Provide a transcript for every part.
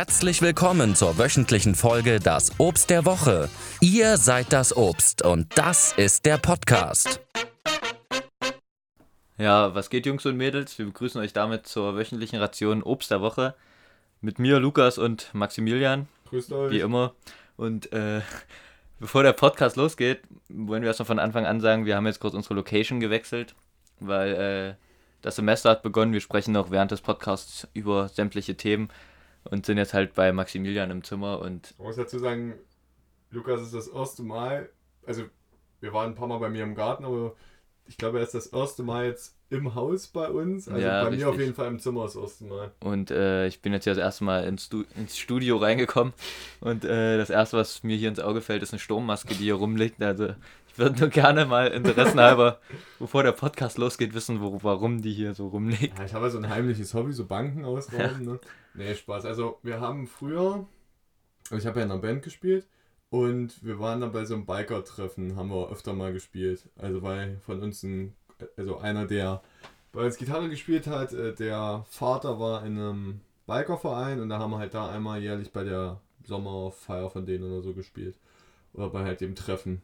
Herzlich willkommen zur wöchentlichen Folge Das Obst der Woche. Ihr seid das Obst und das ist der Podcast. Ja, was geht, Jungs und Mädels? Wir begrüßen euch damit zur wöchentlichen Ration Obst der Woche. Mit mir, Lukas und Maximilian. Grüßt euch. Wie immer. Und äh, bevor der Podcast losgeht, wollen wir erstmal von Anfang an sagen, wir haben jetzt kurz unsere Location gewechselt, weil äh, das Semester hat begonnen. Wir sprechen noch während des Podcasts über sämtliche Themen und sind jetzt halt bei Maximilian im Zimmer und Man muss dazu sagen, Lukas ist das erste Mal, also wir waren ein paar Mal bei mir im Garten, aber ich glaube, er ist das erste Mal jetzt im Haus bei uns. Also Ja, bei mir auf richtig. jeden Fall im Zimmer das erste Mal. Und äh, ich bin jetzt hier das erste Mal ins, Stu ins Studio reingekommen. Und äh, das erste, was mir hier ins Auge fällt, ist eine Sturmmaske, die hier rumliegt. Also ich würde nur gerne mal interessenhalber, bevor der Podcast losgeht, wissen, wo, warum die hier so rumliegt. Ja, ich habe ja so ein heimliches Hobby, so Banken ausrauben. Ne? Nee, Spaß. Also wir haben früher, also ich habe ja in einer Band gespielt und wir waren dann bei so einem Biker-Treffen, haben wir öfter mal gespielt. Also weil von uns ein, also einer, der bei uns Gitarre gespielt hat, äh, der Vater war in einem Bikerverein und da haben wir halt da einmal jährlich bei der Sommerfeier von denen oder so gespielt. Oder bei halt dem Treffen.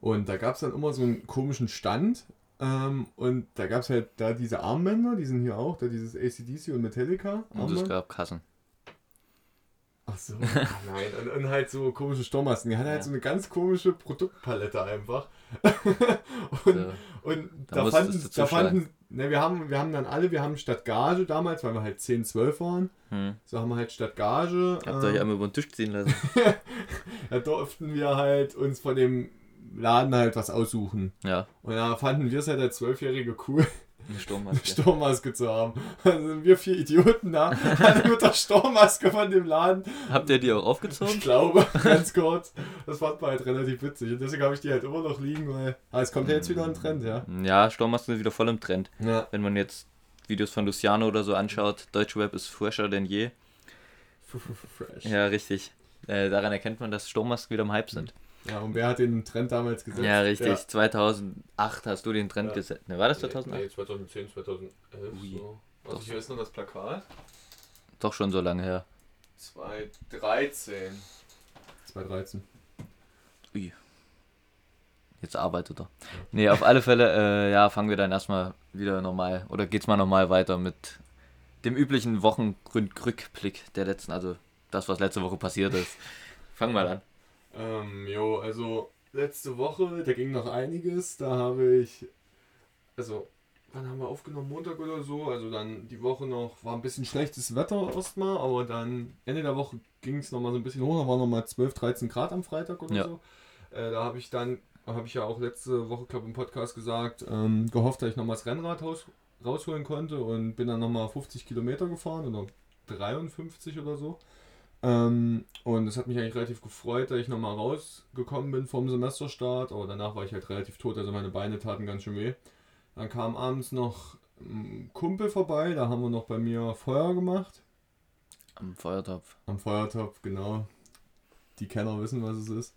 Und da gab es dann immer so einen komischen Stand. Ähm, und da gab es halt da diese Armbänder, die sind hier auch, da dieses ACDC und Metallica. Und es Armband. gab Kassen. Ach so, nein. Und, und halt so komische Sturmmasken. Die hatten halt Ja. so eine ganz komische Produktpalette einfach. und So. und Da fanden, da fanden, ne, wir haben, wir haben dann alle, wir haben statt Gage damals, weil wir halt 10, 12 waren, Hm. so haben wir halt statt Gage, Habt ihr euch ähm, einmal über den Tisch ziehen lassen? da durften wir halt uns von dem Laden halt was aussuchen. Ja, Und da fanden wir es halt als Zwölfjährige cool, eine eine Sturmmaske. Sturmmaske zu haben. Dann sind wir vier Idioten da, alle mit der Sturmmaske von dem Laden. Habt ihr die auch Ich aufgezogen? glaube, ganz kurz. Das fand man halt relativ witzig. Und deswegen habe ich die halt immer noch liegen, weil. Ah, es kommt ja jetzt wieder ein Trend, ja. Ja, Sturmmasken sind wieder voll im Trend. Ja. Wenn man jetzt Videos von Luciano oder so anschaut, Deutsche Web ist fresher denn je. Fresh. Ja, richtig. Äh, daran erkennt man, dass Sturmmasken wieder im Hype sind. Ja, und wer hat den Trend damals gesetzt? Ja, richtig. Ja. 2008 hast du den Trend Ja. gesetzt. Ne, war das 2008? Nee, 2010, 2011. Ui. So. Doch. Also hier ist noch das Plakat. Doch schon so lange her. 2013. 2013. Ui. Jetzt arbeitet er. Nee, auf alle Fälle, äh, ja, fangen wir dann erstmal wieder normal, oder geht's mal normal weiter mit dem üblichen Wochenrückblick der letzten, also das, was letzte Woche passiert ist. Fang mal an. Ähm, jo, also letzte Woche, da ging noch einiges. Da habe ich, also, wann haben wir aufgenommen? Montag oder so. Also dann die Woche noch, war ein bisschen schlechtes Wetter erstmal, aber dann Ende der Woche ging es nochmal so ein bisschen hoch. Da waren nochmal 12, 13 Grad am Freitag oder Ja. so. Äh, da habe ich dann, habe ich ja auch letzte Woche, glaube im Podcast gesagt, ähm, gehofft, dass ich nochmal das Rennrad raus, rausholen konnte und bin dann nochmal 50 Kilometer gefahren oder 53 oder so. Ähm, und es hat mich eigentlich relativ gefreut, dass ich nochmal rausgekommen bin vom Semesterstart, aber danach war ich halt relativ tot, also meine Beine taten ganz schön weh. Dann kam abends noch ein Kumpel vorbei, da haben wir noch bei mir Feuer gemacht. Am Feuertopf. Am Feuertopf, genau. Die Kenner wissen, was es ist.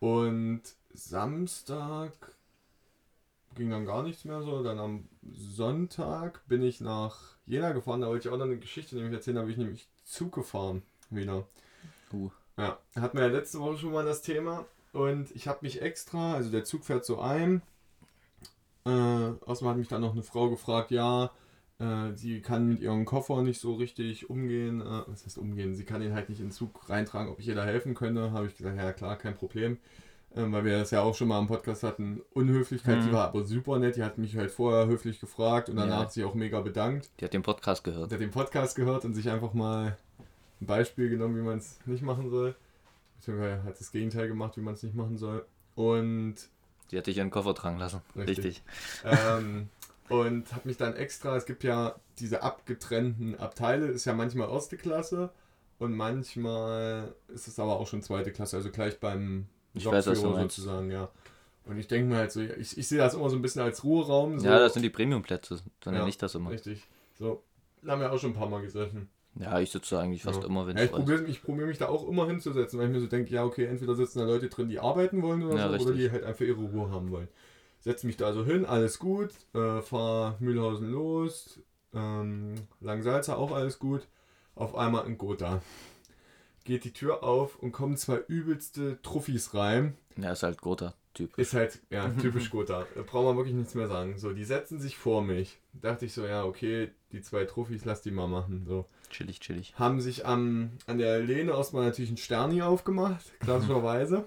Und Samstag ging dann gar nichts mehr so. Dann am Sonntag bin ich nach Jena gefahren. Da wollte ich auch noch eine Geschichte nämlich erzählen. Da bin ich nämlich Zug gefahren wieder. Uh. Ja, hatten wir ja letzte Woche schon mal das Thema. Und ich habe mich extra, also der Zug fährt so ein. Äh, außerdem hat mich dann noch eine Frau gefragt, ja, äh, sie kann mit ihrem Koffer nicht so richtig umgehen. Äh, was heißt umgehen? Sie kann ihn halt nicht in den Zug reintragen, ob ich ihr da helfen könnte. Habe ich gesagt, ja klar, kein Problem. Ähm, weil wir das ja auch schon mal im Podcast hatten. Unhöflichkeit, Mhm. die war aber super nett. Die hat mich halt vorher höflich gefragt und danach Ja. hat sie auch mega bedankt. Die hat den Podcast gehört. Und hat den Podcast gehört und sich einfach mal ein Beispiel genommen, wie man es nicht machen soll. Beziehungsweise hat das Gegenteil gemacht, wie man es nicht machen soll. Und Die hat dich ihren Koffer tragen lassen. Richtig. Richtig. ähm, und habe mich dann extra, es gibt ja diese abgetrennten Abteile, ist ja manchmal erste Klasse und manchmal ist es aber auch schon zweite Klasse, also gleich beim Lokführer sozusagen, ja. Und ich denke mir halt so, ich, ich sehe das immer so ein bisschen als Ruheraum. So. Ja, das sind die Premium-Plätze. Dann Ja, nenne ich das immer. Richtig. So, da haben wir auch schon ein paar Mal gesessen. Ja, ich sitze eigentlich fast Ja. immer, wenn Ja, ich ist. probiere ich probier mich da auch immer hinzusetzen, weil ich mir so denke, ja, okay, entweder sitzen da Leute drin, die arbeiten wollen oder Ja, so, oder richtig. die halt einfach ihre Ruhe haben wollen. Setze mich da so hin, alles gut, äh, fahr Mühlhausen los, ähm, Langsalza auch alles gut. auf einmal in Gotha. Geht die Tür auf und kommen zwei übelste Truffis rein. Ja, ist halt Gotha, Typ. Ist halt, ja, typisch Gotha. Da braucht man wirklich nichts mehr sagen. So, die setzen sich vor mich. Dachte ich so, ja, okay, die zwei Truffis, lass die mal machen. So. Chillig, chillig. Haben sich am, an der Lehne erstmal natürlich ein Sterni aufgemacht, klassischerweise.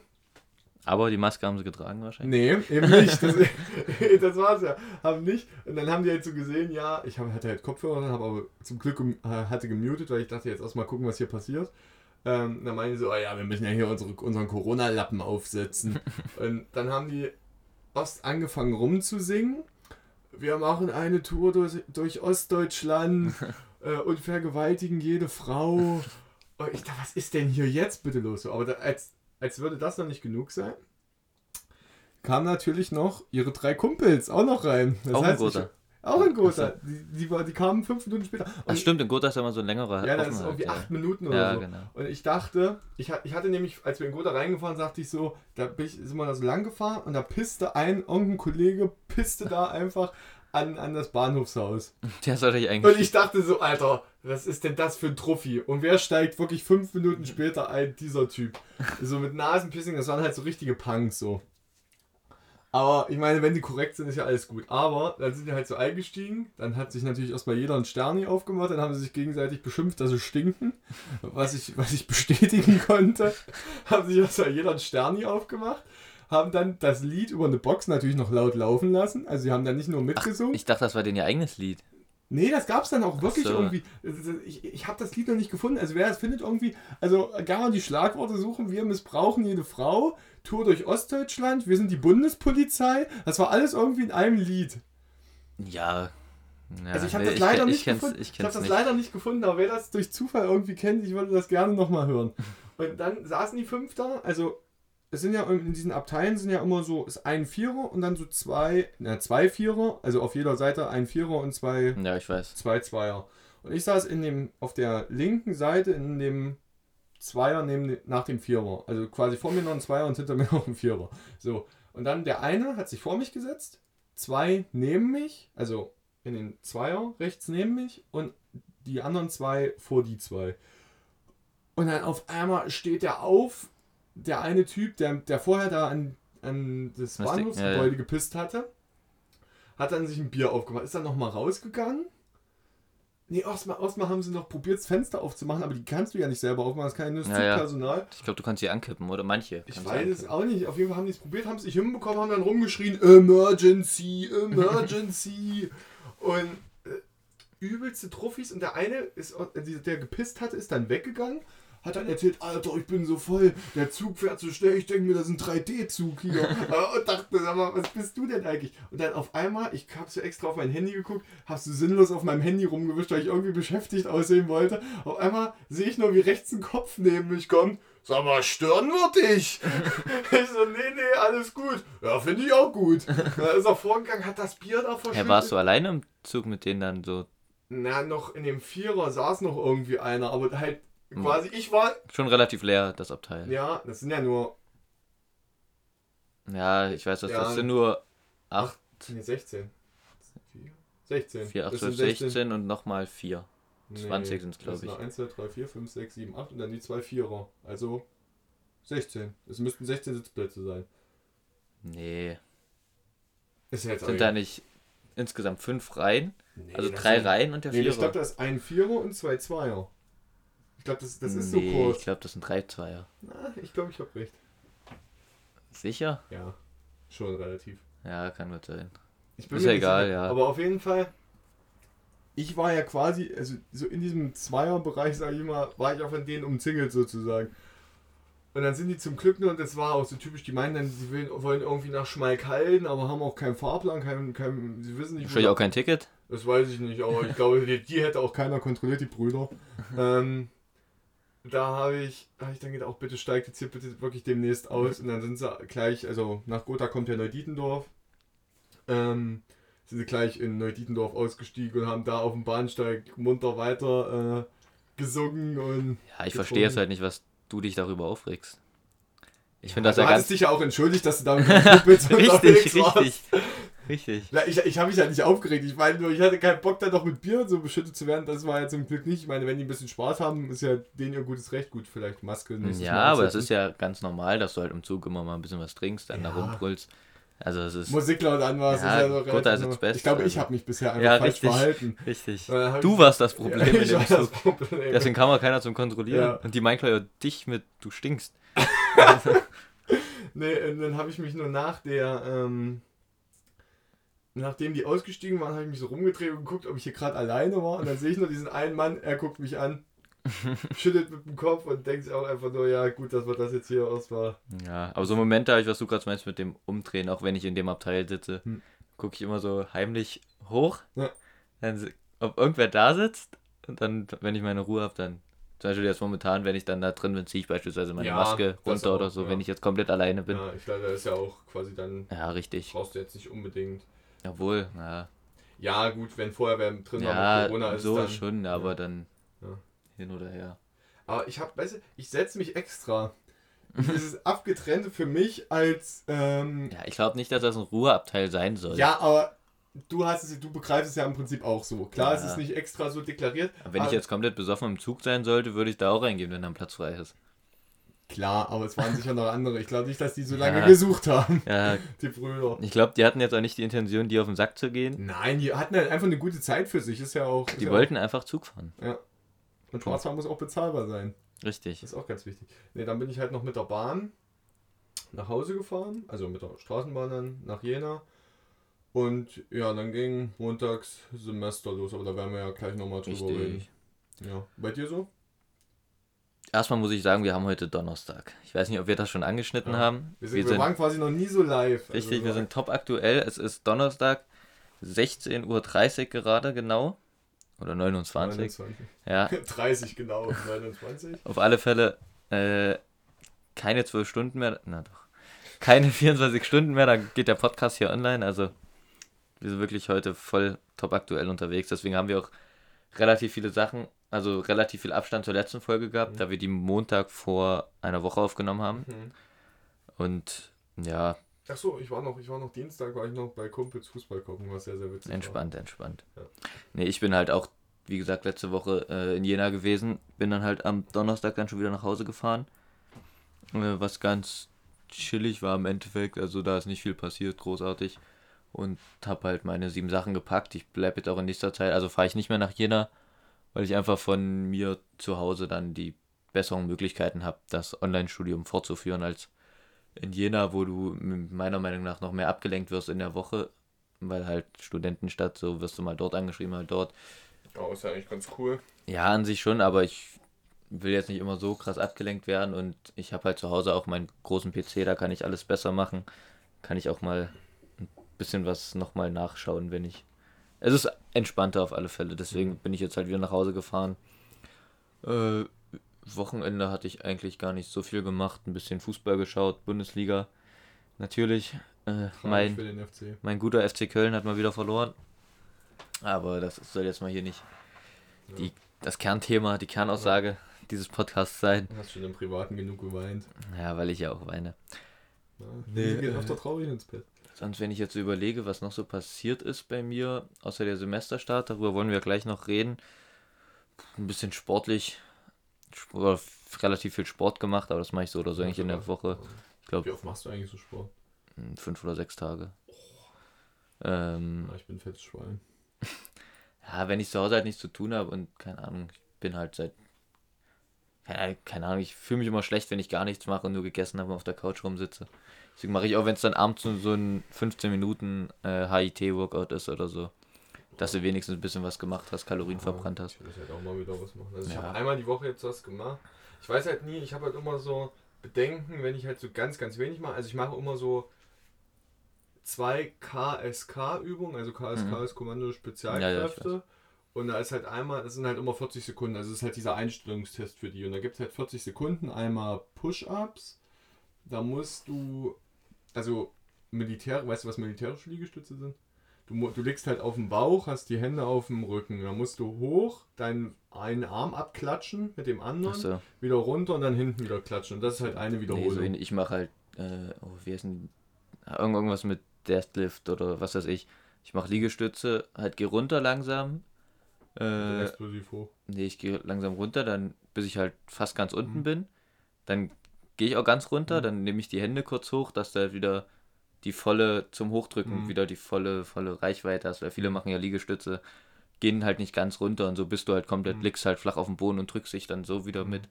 Aber die Maske haben sie getragen wahrscheinlich. Nee, eben nicht. Das, das war's ja. Haben nicht. Und dann haben die halt so gesehen, ja, ich hab, hatte halt Kopfhörer, habe aber zum Glück hatte gemutet, weil ich dachte jetzt erstmal gucken, was hier passiert. Ähm, dann meinen die so, oh ja, wir müssen ja hier unsere, unseren Corona-Lappen aufsetzen. Und dann haben die erst angefangen rumzusingen. Wir machen eine Tour durch, durch Ostdeutschland äh, und vergewaltigen jede Frau. Und ich dachte, was ist denn hier jetzt bitte los? So, Aber da, als, als würde das noch nicht genug sein, kamen natürlich noch ihre drei Kumpels auch noch rein. Das Auch in ich- Gotha? Auch in Gotha. Die, die, war- die kamen fünf Minuten später. Ach stimmt, in Gotha ist ja immer so ein längerer Ja, das ist irgendwie ja. acht Minuten oder Ja, so. genau. Und ich dachte, ich, ich hatte nämlich, als wir in Gotha reingefahren, sagte ich so, da bin ich, sind wir da so lang gefahren und da pisste ein, irgendein Kollege pisste da einfach an, an das Bahnhofshaus. Der sollte ich eigentlich. Und ich dachte so, Alter, was ist denn das für ein Trophy? Und wer steigt wirklich fünf Minuten später ein? Dieser Typ. So mit Nasenpissing, das waren halt so richtige Punks so. Aber ich meine, wenn die korrekt sind, ist ja alles gut. Aber dann sind die halt so eingestiegen. Dann hat sich natürlich erstmal jeder ein Sterni aufgemacht. Dann haben sie sich gegenseitig beschimpft, dass sie stinken. Was ich, was ich bestätigen konnte. haben sich erstmal jeder ein Sterni aufgemacht. Haben dann das Lied über eine Box natürlich noch laut laufen lassen. Also sie haben dann nicht nur mitgesungen. Ich dachte, das war denn ihr eigenes Lied. Nee, das gab's dann auch wirklich so. irgendwie. Ich, ich habe das Lied noch nicht gefunden. Also wer es findet irgendwie, also kann man die Schlagworte suchen, wir missbrauchen jede Frau, Tour durch Ostdeutschland, wir sind die Bundespolizei. Das war alles irgendwie in einem Lied. Ja. ja Also ich habe nee, das leider kenn- nicht ich gefunden. Ich Ich, habe das nicht. leider nicht gefunden, aber wer das durch Zufall irgendwie kennt, ich würde das gerne nochmal hören. Und dann saßen die fünf da, also es sind ja in diesen Abteilen sind ja immer so, ist ein Vierer und dann so zwei, na, zwei Vierer, also auf jeder Seite ein Vierer und zwei Ja, ich weiß. zwei Zweier. Und ich saß in dem, auf der linken Seite in dem Zweier neben, nach dem Vierer. Also quasi vor mir noch ein Zweier und hinter mir noch ein Vierer. So. Und dann der eine hat sich vor mich gesetzt, zwei neben mich, also in den Zweier rechts neben mich und die anderen zwei vor die zwei. Und dann auf einmal steht er auf, der eine Typ, der, der vorher da an, an das Bahnhofsgebäude ja, ja. gepisst hatte, hat dann sich ein Bier aufgemacht, ist dann nochmal rausgegangen. Nee, erstmal erstmal haben sie noch probiert, das Fenster aufzumachen, aber die kannst du ja nicht selber aufmachen, das kann ja nur das Ja, ja. Zugpersonal. Ich glaube, du kannst sie ankippen, oder manche. Ich weiß es auch nicht. Auf jeden Fall haben die es probiert, haben es nicht hinbekommen, haben dann rumgeschrien, Emergency, Emergency. und äh, übelste Trophys. Und der eine, ist, der gepisst hatte, ist dann weggegangen. Hat dann erzählt, Alter, ich bin so voll, der Zug fährt so schnell, ich denke mir, das ist ein 3D-Zug hier. Und dachte, sag mal, was bist du denn eigentlich? Und dann auf einmal, ich habe so extra auf mein Handy geguckt, hast du sinnlos auf meinem Handy rumgewischt, weil ich irgendwie beschäftigt aussehen wollte. Auf einmal sehe ich nur, wie rechts ein Kopf neben mich kommt. Sag mal, stören wir dich? ich so, nee, nee, alles gut. Ja, finde ich auch gut. Da ist er vorgegangen, hat das Bier da verschüttet. Hä, warst du alleine im Zug mit denen dann so? Na, noch in dem Vierer saß noch irgendwie einer, aber halt quasi, ich war. Schon relativ leer, das Abteil. Ja, Ja, das sind ja nur ich weiß, das, Ja. das sind nur 8, nee, 16. 16. 4, 8, Das 12, sind 16 und nochmal 4. Nee, 20 sind's, glaub das sind ich. 1, 2, 3, 4, 5, 6, 7, 8 und dann die zwei Vierer. Also 16. Es müssten 16 Sitzplätze sein. Nee. Ist ja jetzt Sind da nicht insgesamt 5 Reihen? Nee, Also das 3 sind- Reihen und der Nee, ich Vierer? glaube, da ist ein Vierer und zwei Zweier. Ich glaube, das, das ist nee, so kurz. ich glaube, das sind 3 Zweier. Na, ich glaube, ich habe recht. Sicher? Ja, schon relativ. Ja, kann gut sein. Ich bin Ist ja egal, sicher. ja. Aber auf jeden Fall, ich war ja quasi, also so in diesem Zweierbereich, sage ich mal, war ich auch von denen umzingelt sozusagen. Und dann sind die zum Glück nur, und das war auch so typisch, die meinen dann, sie will, wollen irgendwie nach Schmalkalden, aber haben auch keinen Fahrplan, keinen, keinen, sie wissen nicht, Wahrscheinlich auch kein Ticket? das weiß ich nicht, aber ich glaube, die, die hätte auch keiner kontrolliert, die Brüder. ähm, da habe ich, hab ich dann gedacht, auch bitte steigt jetzt hier bitte wirklich demnächst aus. Und dann sind sie gleich, also nach Gotha kommt ja Neudietendorf. Ähm, sind sie gleich in Neudietendorf ausgestiegen und haben da auf dem Bahnsteig munter weiter äh, gesungen und. Ja, ich getrunken. verstehe jetzt halt nicht, was du dich darüber aufregst. Ich finde das du ja hattest ganz. dich ja auch entschuldigt, dass du da mit den Kumpels unterwegs Richtig, warst. Richtig. Ja, ich, ich habe mich ja nicht aufgeregt. Ich meine nur, ich hatte keinen Bock, da noch mit Bier so beschüttet zu werden. Das war ja zum Glück nicht. Ich meine, wenn die ein bisschen Spaß haben, ist ja denen ihr gutes Recht. Gut, vielleicht Maske. nächstes Ja, aber aufsetzen. ist ja ganz normal, dass du halt im Zug immer mal ein bisschen was trinkst, dann da Ja. rumbrüllst. Also es ist Musik laut an war, Ja, ist ja doch also Beste, Ich glaube, ich also. habe mich bisher einfach Ja, falsch richtig. verhalten. richtig. Hab Du warst das Problem Ja, ich war das Problem. Deswegen kam auch keiner zum Kontrollieren. Ja. Und die meinen ja dich mit, du stinkst. Nee, und dann habe ich mich nur nach der, ähm, nachdem die ausgestiegen waren, habe ich mich so rumgedreht und geguckt, ob ich hier gerade alleine war. Und dann sehe ich nur diesen einen Mann, er guckt mich an, schüttelt mit dem Kopf und denkt sich auch einfach nur, ja gut, dass wir das jetzt hier aus war. Ja, aber so Momente habe ich, was du gerade meinst mit dem Umdrehen, auch wenn ich in dem Abteil sitze, Hm. gucke ich immer so heimlich hoch, Ja. dann, ob irgendwer da sitzt und dann, wenn ich meine Ruhe habe, dann, zum Beispiel jetzt momentan, wenn ich dann da drin bin, ziehe ich beispielsweise meine Ja, Maske runter auch, oder so, ja. wenn ich jetzt komplett alleine bin. Ja, Ja, ich glaube, das ist ja auch quasi dann, richtig. brauchst du jetzt nicht unbedingt. Jawohl, ja, Ja, gut, wenn vorher wer drin war ja mit Corona ist so dann, schon, aber ja. dann Ja. hin oder her. Aber ich habe, weißt du, ich setze mich extra. Dieses Abgetrennte für mich als, ähm, Ja, ich glaube nicht, dass das ein Ruheabteil sein soll. Ja, aber du hast es, du begreifst es ja im Prinzip auch so. Klar, es Ja. ist nicht extra so deklariert. Aber wenn ich aber- jetzt komplett besoffen im Zug sein sollte, würde ich da auch reingehen, wenn da ein Platz frei ist. Klar, aber es waren sicher noch andere. Ich glaube nicht, dass die so Ja. lange gesucht haben, Ja, die Brüder. ich glaube, die hatten jetzt auch nicht die Intention, die auf den Sack zu gehen. Nein, die hatten halt einfach eine gute Zeit für sich. Ist ja auch. Ist Die ja wollten einfach Zug fahren. Auch, ja. Und Schwarzfahren muss auch bezahlbar sein. Richtig. Das ist auch ganz wichtig. Ne, dann bin ich halt noch mit der Bahn nach Hause gefahren. Also mit der Straßenbahn dann nach Jena. Und ja, dann ging montags Semester los. Aber da werden wir ja gleich nochmal drüber reden. Richtig. Ja. Bei dir so? Erstmal muss ich sagen, wir haben heute Donnerstag. Ich weiß nicht, ob wir das schon angeschnitten Ja. haben. Wir, sind, wir, waren quasi noch nie so live. richtig, Also, wir sind top aktuell. Es ist Donnerstag, 16.30 Uhr gerade genau. Oder 29. 29. Ja, 30 genau, 29. auf alle Fälle äh, keine 12 Stunden mehr. Na doch. Keine 24 Stunden mehr, dann geht der Podcast hier online. Also wir sind wirklich heute voll top aktuell unterwegs. Deswegen haben wir auch relativ viele Sachen, also relativ viel Abstand zur letzten Folge gehabt, Mhm. da wir die Montag vor einer Woche aufgenommen haben. Mhm. Und ja, Ach so, ich war noch, ich war noch Dienstag, war ich noch bei Kumpels Fußball gucken, was sehr, sehr witzig entspannt, entspannt. Ja. Nee, ich bin halt auch, wie gesagt, letzte Woche äh, in Jena gewesen. Bin dann halt am Donnerstag dann schon wieder nach Hause gefahren. Äh, was ganz chillig war im Endeffekt. Also da ist nicht viel passiert, großartig. Und hab halt meine sieben Sachen gepackt. Ich bleibe jetzt auch in nächster Zeit. Also fahre ich nicht mehr nach Jena, weil ich einfach von mir zu Hause dann die besseren Möglichkeiten habe, das Online-Studium fortzuführen als in Jena, wo du meiner Meinung nach noch mehr abgelenkt wirst in der Woche, weil halt Studentenstadt, so wirst du mal dort angeschrieben, mal dort. war. Ja, ist ja eigentlich ganz cool. Ja, an sich schon, aber ich will jetzt nicht immer so krass abgelenkt werden und ich habe halt zu Hause auch meinen großen PC, da kann ich alles besser machen. Kann ich auch mal ein bisschen was nochmal nachschauen, wenn ich. Es ist entspannter auf alle Fälle, deswegen bin ich jetzt halt wieder nach Hause gefahren. Äh, Wochenende hatte ich eigentlich gar nicht so viel gemacht, ein bisschen Fußball geschaut, Bundesliga. Natürlich, äh, mein, für den FC. mein guter FC Köln hat mal wieder verloren. Aber das soll jetzt mal hier nicht die, das Kernthema, die Kernaussage dieses Podcasts sein. Du hast schon im Privaten genug geweint. Ja, weil ich ja auch weine. Ja, Nee, nee, geht äh, öfter traurig ins Bett. Sonst, wenn ich jetzt so überlege, was noch so passiert ist bei mir, außer der Semesterstart, darüber wollen wir gleich noch reden. Ein bisschen sportlich, Sp- oder relativ viel Sport gemacht, aber das mache ich so oder so eigentlich in der Woche. Ich Wie glaube, oft machst du eigentlich so Sport? fünf oder sechs Tage. Ähm, Ja, ich bin fettes Schwein. Ja, wenn ich zu Hause halt nichts zu tun habe und keine Ahnung, ich bin halt seit. Keine, keine Ahnung, ich fühle mich immer schlecht, wenn ich gar nichts mache und nur gegessen habe und auf der Couch rumsitze. Deswegen mache ich auch, wenn es dann abends so, ein 15 Minuten äh, HIT-Workout ist oder so, dass du wenigstens ein bisschen was gemacht hast, Kalorien verbrannt hast. Ich will halt auch mal wieder was machen. Also ich Ja. habe einmal die Woche jetzt was gemacht. Ich weiß halt nie, ich habe halt immer so Bedenken, wenn ich halt so ganz, ganz wenig mache. Also ich mache immer so zwei KSK-Übungen, also KSK Mhm. ist Kommando Ja, ja, ich Spezialkräfte. und da ist halt einmal, das sind halt immer 40 Sekunden, also das ist halt dieser Einstellungstest für die. Und da gibt es halt 40 Sekunden, einmal Push-Ups. Da musst du, also Militär, weißt du, was militärische Liegestütze sind? Du, du liegst halt auf dem Bauch, hast die Hände auf dem Rücken. Dann musst du hoch, deinen einen Arm abklatschen mit dem anderen, Achso, wieder runter und dann hinten wieder klatschen. Und das ist halt eine nee, Wiederholung. so ähnlich. ich mache halt, äh, oh, wie? Ja, irgend- Irgendwas mit Deadlift oder was weiß ich. Ich mache Liegestütze, halt gehe runter langsam. Äh, explosiv hoch. nee, ich gehe langsam runter, dann bis ich halt fast ganz unten Mhm. bin. Dann gehe ich auch ganz runter, Mhm. dann nehme ich die Hände kurz hoch, dass du halt wieder die volle zum Hochdrücken Mhm. wieder die volle volle Reichweite hast, weil viele machen ja Liegestütze, gehen halt nicht ganz runter und so bist du halt komplett, Mhm. liegst halt flach auf dem Boden und drückst dich dann so wieder Mhm. mit.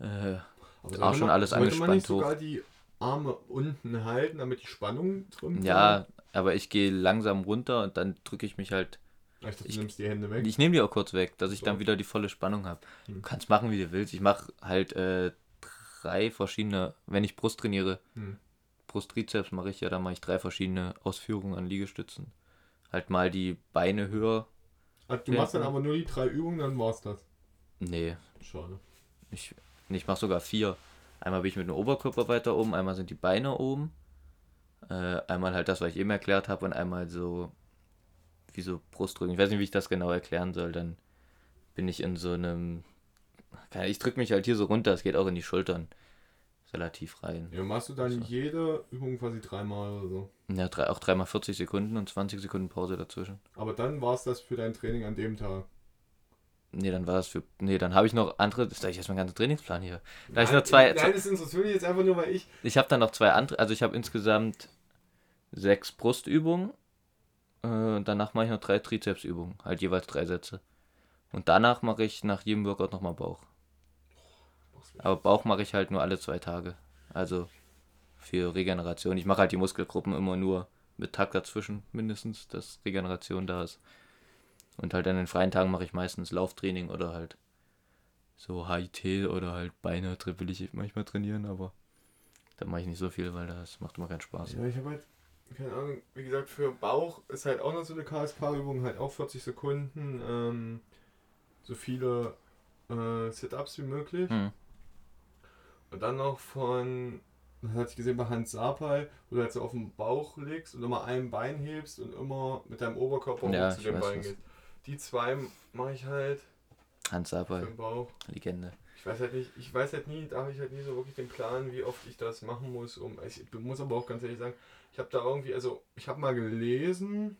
Äh, Aber Auch schon man- alles sollte man angespannt nicht hoch. sogar die Arme unten halten, damit die Spannung drin ja, aber ich gehe langsam runter und dann drücke ich mich halt. Ich dachte, du ich- nimmst die Hände weg. Ich nehme die auch kurz weg, dass ich So. dann wieder die volle Spannung habe. Du Hm. kannst machen, wie du willst. Ich mache halt äh, drei verschiedene, wenn ich Brust trainiere, Hm. Brust-Trizeps mache ich ja, dann mache ich drei verschiedene Ausführungen an Liegestützen. Halt mal die Beine höher. Ah, Du machst dann aber nur die drei Übungen, dann war's das. Nee, Schade. ich, ich mache sogar vier. Einmal bin ich mit dem Oberkörper weiter oben, einmal sind die Beine oben. Äh, einmal halt das, was ich eben erklärt habe, und einmal so wie so Brustdrücken. Ich weiß nicht, wie ich das genau erklären soll. Dann bin ich in so einem. Ich drücke mich halt hier so runter, es geht auch in die Schultern. Relativ rein. Ja, machst du dann So. jede Übung quasi dreimal oder so. Ja, drei, auch dreimal 40 Sekunden und 20 Sekunden Pause dazwischen. Aber dann war's das für dein Training an dem Tag. Nee, dann war das für. Nee, dann habe ich noch andere. Das ist eigentlich erst mein ganzer Trainingsplan hier. Da ich Nein, noch zwei. Nein, das interessiert mich jetzt einfach nur, weil ich. Ich habe dann noch zwei andere. Also ich habe insgesamt sechs Brustübungen. Äh, und danach mache ich noch drei Trizepsübungen. Halt jeweils drei Sätze. Und danach mache ich nach jedem Workout nochmal Bauch. Aber Bauch mache ich halt nur alle zwei Tage. Also für Regeneration. Ich mache halt die Muskelgruppen immer nur mit Takt dazwischen mindestens, dass Regeneration da ist. Und halt an den freien Tagen mache ich meistens Lauftraining oder halt so HIT oder halt Beine will ich manchmal trainieren, aber da mache ich nicht so viel, weil das macht immer keinen Spaß. Ja, ich habe halt, keine Ahnung, wie gesagt, für Bauch ist halt auch noch so eine KSK-Übung, halt auch 40 Sekunden, ähm, so viele äh, Sit-Ups wie möglich. Hm. Und dann noch von, das hatte ich gesehen bei Hans Sapai, wo du halt so auf dem Bauch legst und immer ein Bein hebst und immer mit deinem Oberkörper Ja, zu dem Bein gehst. Die zwei mache ich halt Hans Sapai. Legende. Ich weiß halt nicht, ich weiß halt nie, da habe ich halt nie so wirklich den Plan, wie oft ich das machen muss. Um, ich muss aber auch ganz ehrlich sagen, ich habe da irgendwie, also ich habe mal gelesen,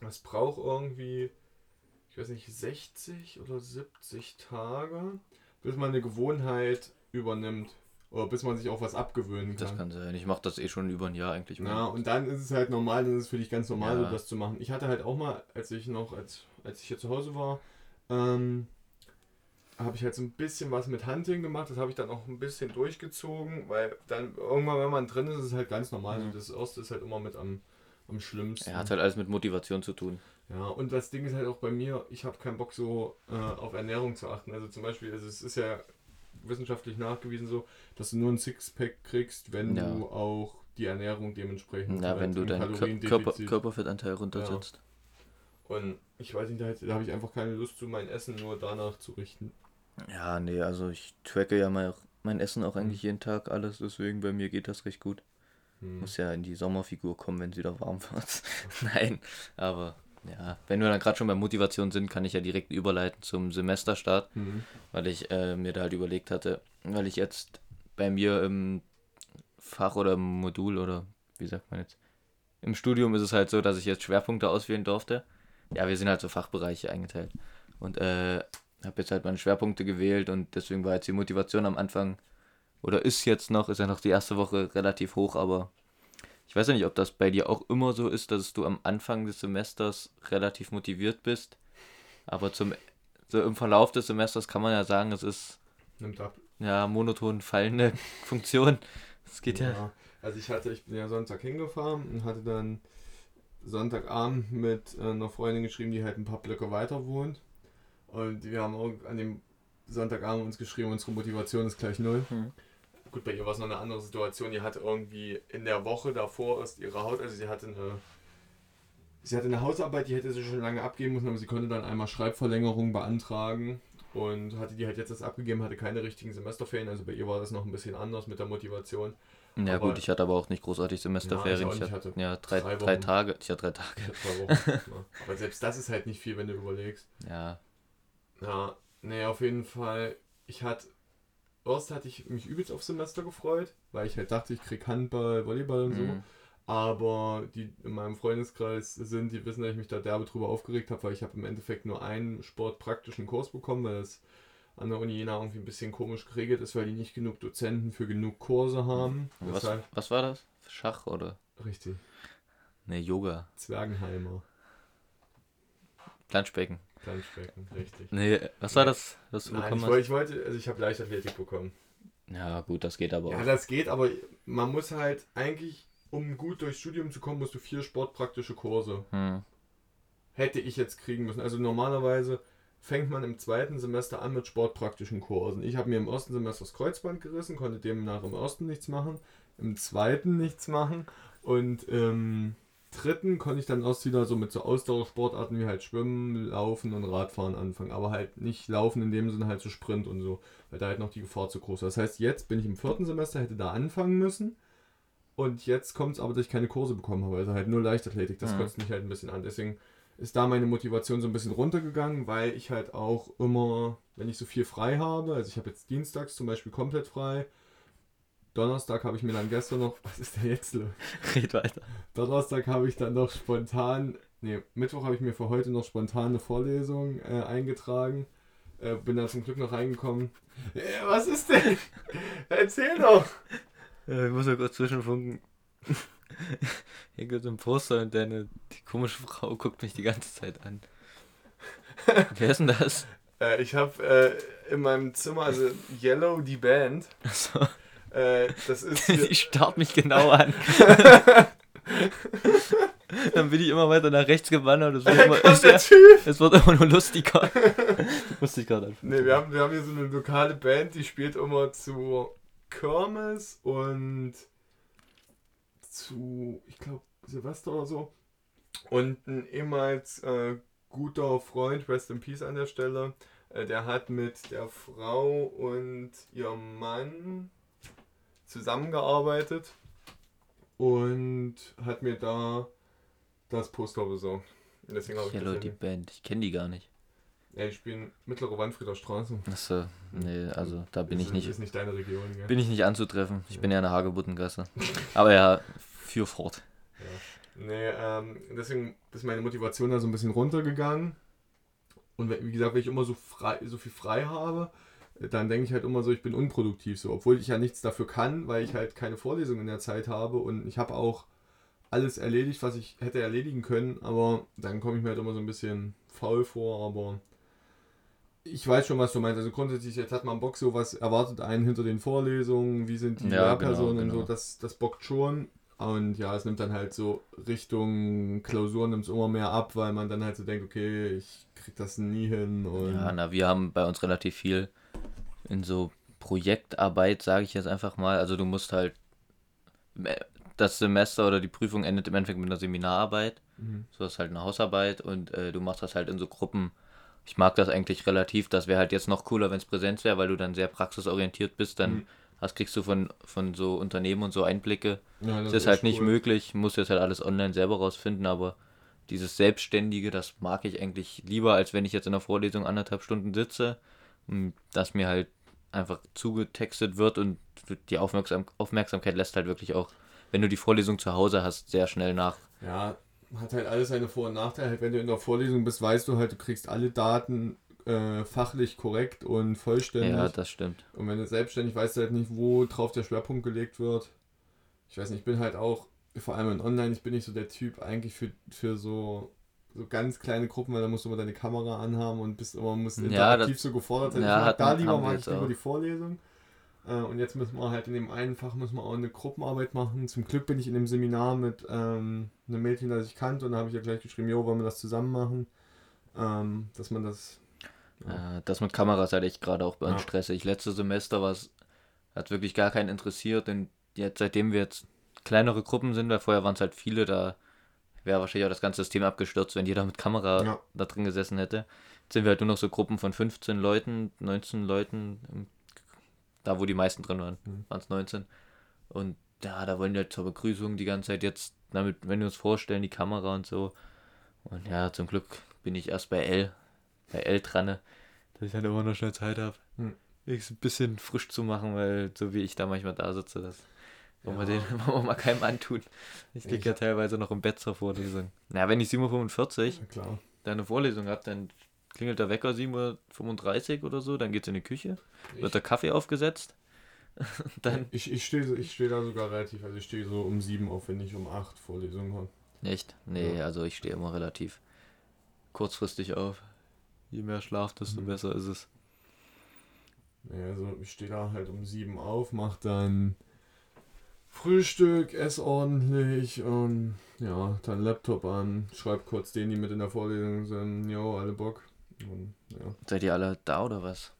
es braucht irgendwie, ich weiß nicht, 60 oder 70 Tage, bis man eine Gewohnheit übernimmt. Oder bis man sich auch was abgewöhnen Das kann. kann sein. Ich mache das eh schon über ein Jahr eigentlich. Ja, und dann ist es halt normal, dann ist es für dich ganz normal, Ja. so das zu machen. Ich hatte halt auch mal, als ich noch, als, als ich hier zu Hause war, ähm, habe ich halt so ein bisschen was mit Hunting gemacht. Das habe ich dann auch ein bisschen durchgezogen, weil dann irgendwann, wenn man drin ist, ist es halt ganz normal. Mhm. Das erste ist halt immer mit am, am schlimmsten. er hat halt alles mit Motivation zu tun. Ja, und das Ding ist halt auch bei mir, ich habe keinen Bock so äh, auf Ernährung zu achten. Also zum Beispiel, also es ist ja wissenschaftlich nachgewiesen so, dass du nur ein Sixpack kriegst, wenn Ja. du auch die Ernährung dementsprechend Ja, halt wenn du im deinen Kör Körper, Körperfettanteil runtersetzt. Und ich weiß nicht, da, da habe ich einfach keine Lust zu, mein Essen nur danach zu richten. Ja, nee, also ich tracke ja mein, mein Essen auch eigentlich Mhm. jeden Tag alles, deswegen bei mir geht das recht gut. Hm. Muss ja in die Sommerfigur kommen, wenn es wieder warm wird. Nein, aber ja, wenn wir dann gerade schon bei Motivation sind, kann ich ja direkt überleiten zum Semesterstart, Mhm. weil ich äh, mir da halt überlegt hatte, weil ich jetzt bei mir im Fach oder im Modul oder wie sagt man jetzt, im Studium ist es halt so, dass ich jetzt Schwerpunkte auswählen durfte. Ja, wir sind halt so Fachbereiche eingeteilt. Und äh, habe jetzt halt meine Schwerpunkte gewählt und deswegen war jetzt die Motivation am Anfang oder ist jetzt noch, ist ja noch die erste Woche relativ hoch, aber ich weiß ja nicht, ob das bei dir auch immer so ist, dass du am Anfang des Semesters relativ motiviert bist, aber zum so im Verlauf des Semesters kann man ja sagen, es ist Nimmt ab. ja monoton fallende Funktion. Es geht ja. Also ich hatte, ich bin ja Sonntag hingefahren und hatte dann Sonntagabend mit äh, einer Freundin geschrieben, die halt ein paar Blöcke weiter wohnt. Und wir haben auch an dem Sonntagabend uns geschrieben, unsere Motivation ist gleich null. Hm. Gut, bei ihr war es noch eine andere Situation. Die hatte irgendwie in der Woche davor erst ihre Haut, also sie hatte eine Sie hatte eine Hausarbeit, die hätte sie schon lange abgeben müssen, aber sie konnte dann einmal Schreibverlängerung beantragen und hatte die halt jetzt erst abgegeben, hatte keine richtigen Semesterferien. Also bei ihr war das noch ein bisschen anders mit der Motivation. Ja Aber- gut, ich hatte aber auch nicht großartig Semesterferien. Ja, ich ich hatte, hatte ja drei, drei drei. Tage. Ich hatte drei Tage. Zwei Wochen. ja. Aber selbst das ist halt nicht viel, wenn du überlegst. Ja. Ja, nee, auf jeden Fall. Ich hatte. Erst hatte ich mich übelst auf Semester gefreut, weil ich halt dachte, ich krieg Handball, Volleyball und so. Mhm. Aber die in meinem Freundeskreis sind, die wissen, dass ich mich da derbe drüber aufgeregt habe, weil ich habe im Endeffekt nur einen sportpraktischen Kurs bekommen, weil es an der Uni Jena irgendwie ein bisschen komisch geregelt ist, weil die nicht genug Dozenten für genug Kurse haben. Was, Deshalb- was war das? Schach oder? Richtig. Ne, Yoga. Zwergenheimer. Planschbecken. Planschbecken, richtig. Nee, was war das, was du Nein, ich bekommen wollte, hast? ich wollte, also ich habe Leichtathletik bekommen. Ja, gut, das geht aber Ja, auch. das geht, aber man muss halt eigentlich, um gut durchs Studium zu kommen, musst du vier sportpraktische Kurse. Hm. Hätte ich jetzt kriegen müssen. Also normalerweise fängt man im zweiten Semester an mit sportpraktischen Kursen. Ich habe mir im ersten Semester das Kreuzband gerissen, konnte demnach im ersten nichts machen, im zweiten nichts machen und im dritten konnte ich dann erst wieder so mit so Ausdauersportarten wie halt Schwimmen, Laufen und Radfahren anfangen. Aber halt nicht Laufen in dem Sinne halt so Sprint und so, weil da halt noch die Gefahr zu groß war. Das heißt, jetzt bin ich im vierten Semester, hätte da anfangen müssen. Und jetzt kommt es aber, dass ich keine Kurse bekommen habe. Also halt nur Leichtathletik. Das Mhm. kotzt mich halt ein bisschen an. Deswegen ist da meine Motivation so ein bisschen runtergegangen, weil ich halt auch immer, wenn ich so viel frei habe, also ich habe jetzt dienstags zum Beispiel komplett frei. Donnerstag habe ich mir dann gestern noch, was ist denn jetzt los? Red weiter. Donnerstag habe ich dann noch spontan, nee, Mittwoch habe ich mir für heute noch spontan eine Vorlesung äh, eingetragen. Äh, bin da zum Glück noch reingekommen. Äh, was ist denn? Erzähl doch! Äh, ich muss ja kurz zwischenfunken. Hier gibt ein Poster und deine, die komische Frau guckt mich die ganze Zeit an. Wer ist denn das? Äh, ich habe äh, in meinem Zimmer, also Yellow, die Band. Achso, Äh, das ist. die starrt mich genau an. Dann bin ich immer weiter nach rechts gewandert. Es wird immer, es, der es wird immer nur lustiger. Musste ich gerade anfangen. Nee, wir haben, wir haben hier so eine lokale Band, die spielt immer zu Kirmes und zu, ich glaube, Silvester oder so. Und ein ehemals äh, guter Freund, Rest in Peace an der Stelle, äh, der hat mit der Frau und ihrem Mann zusammengearbeitet und hat mir da das Poster besorgt. Und deswegen habe ich das die ja, Band. Ich kenne die gar nicht. ja, die spielen mittlere Wandfrieder Straße. Achso, nee, also da bin Ist- ich nicht. Ist nicht deine Region, gell? Bin ich nicht anzutreffen. Ich bin ja in der Hagebuttengasse. Aber ja, für fort. Nee, ähm, deswegen ist meine Motivation da so ein bisschen runtergegangen. Und wie gesagt, wenn ich immer so frei, so viel frei habe, dann denke ich halt immer so, ich bin unproduktiv so, obwohl ich ja nichts dafür kann, weil ich halt keine Vorlesung in der Zeit habe und ich habe auch alles erledigt, was ich hätte erledigen können, aber dann komme ich mir halt immer so ein bisschen faul vor, aber ich weiß schon, was du meinst. Also grundsätzlich, jetzt hat man Bock, so was erwartet einen hinter den Vorlesungen, wie sind die Ja, Lehrpersonen genau, und genau. so, das, das bockt schon. Und ja, es nimmt dann halt so Richtung Klausuren nimmt es immer mehr ab, weil man dann halt so denkt, okay, ich krieg das nie hin und Ja, na, wir haben bei uns relativ viel in so Projektarbeit, sage ich jetzt einfach mal. Also du musst halt äh, das Semester oder die Prüfung endet im Endeffekt mit einer Seminararbeit. Mhm. So ist halt eine Hausarbeit und äh, du machst das halt in so Gruppen. Ich mag das eigentlich relativ. Das wäre halt jetzt noch cooler, wenn es Präsenz wäre, weil du dann sehr praxisorientiert bist. Dann Mhm. Hast, kriegst du von, von so Unternehmen und so Einblicke. ja, Das ist halt nicht cool. möglich, muss jetzt halt alles online selber rausfinden, aber dieses Selbstständige, das mag ich eigentlich lieber, als wenn ich jetzt in der Vorlesung anderthalb Stunden sitze, und dass mir halt einfach zugetextet wird und die Aufmerksam Aufmerksamkeit lässt halt wirklich auch, wenn du die Vorlesung zu Hause hast, sehr schnell nach. Ja, hat halt alles seine Vor- und Nachteile. Halt, wenn du in der Vorlesung bist, weißt du halt, du kriegst alle Daten äh, fachlich korrekt und vollständig. Ja, das stimmt. Und wenn du selbstständig weißt du halt nicht, wo drauf der Schwerpunkt gelegt wird. Ich weiß nicht, ich bin halt auch, vor allem in Online, ich bin nicht so der Typ eigentlich für, für so, so ganz kleine Gruppen, weil da musst du immer deine Kamera anhaben und bist immer musst Ja, interaktiv das- so gefordert sein. ja, ich mag, hatten- da lieber mag ich lieber die Vorlesung. Äh, und jetzt müssen wir halt in dem einen Fach müssen wir auch eine Gruppenarbeit machen. Zum Glück bin ich in dem Seminar mit ähm, einem Mädchen, das ich kannte, und da habe ich ja gleich geschrieben, jo, wollen wir das zusammen machen? Ähm, dass man das. Äh, das mit Kameras halt echt gerade auch bei uns Ja. stressig. Letztes Semester war es, hat wirklich gar keinen interessiert und jetzt, seitdem wir jetzt kleinere Gruppen sind, weil vorher waren es halt viele, da wäre wahrscheinlich auch das ganze System abgestürzt, wenn jeder mit Kamera Ja. da drin gesessen hätte. Jetzt sind wir halt nur noch so Gruppen von 15 Leuten, 19 Leuten, im- da wo die meisten drin waren, Mhm. waren es 19. Und ja, da wollen wir halt zur Begrüßung die ganze Zeit jetzt, damit, wenn wir uns vorstellen, die Kamera und so. Und ja, zum Glück bin ich erst bei L, bei L dran, ne, dass ich dann immer noch schnell Zeit habe, Hm. wenigstens ein bisschen frisch zu machen, weil so wie ich da manchmal da sitze, das Wollen, wir Ja. den, wollen wir mal keinem antun. Ich liege Ich- ja teilweise noch im Bett zur Vorlesung. Na, wenn ich 7.45 Uhr Ja, deine Vorlesung habe, dann klingelt der Wecker 7.35 Uhr oder so, dann geht's in die Küche, wird der Kaffee aufgesetzt. dann. Ich, ich stehe ich steh da sogar relativ, also ich stehe so um sieben auf, wenn ich um acht Vorlesungen habe. Echt? Nee, Ja. also ich stehe immer relativ kurzfristig auf. Je mehr Schlaf, desto Mhm. besser ist es. Ja, also ich stehe da halt um sieben auf, mach dann Frühstück, ess ordentlich und ja, dann Laptop an, schreib kurz denen, die mit in der Vorlesung sind, jo, alle Bock. Und, ja. Seid ihr alle da oder was?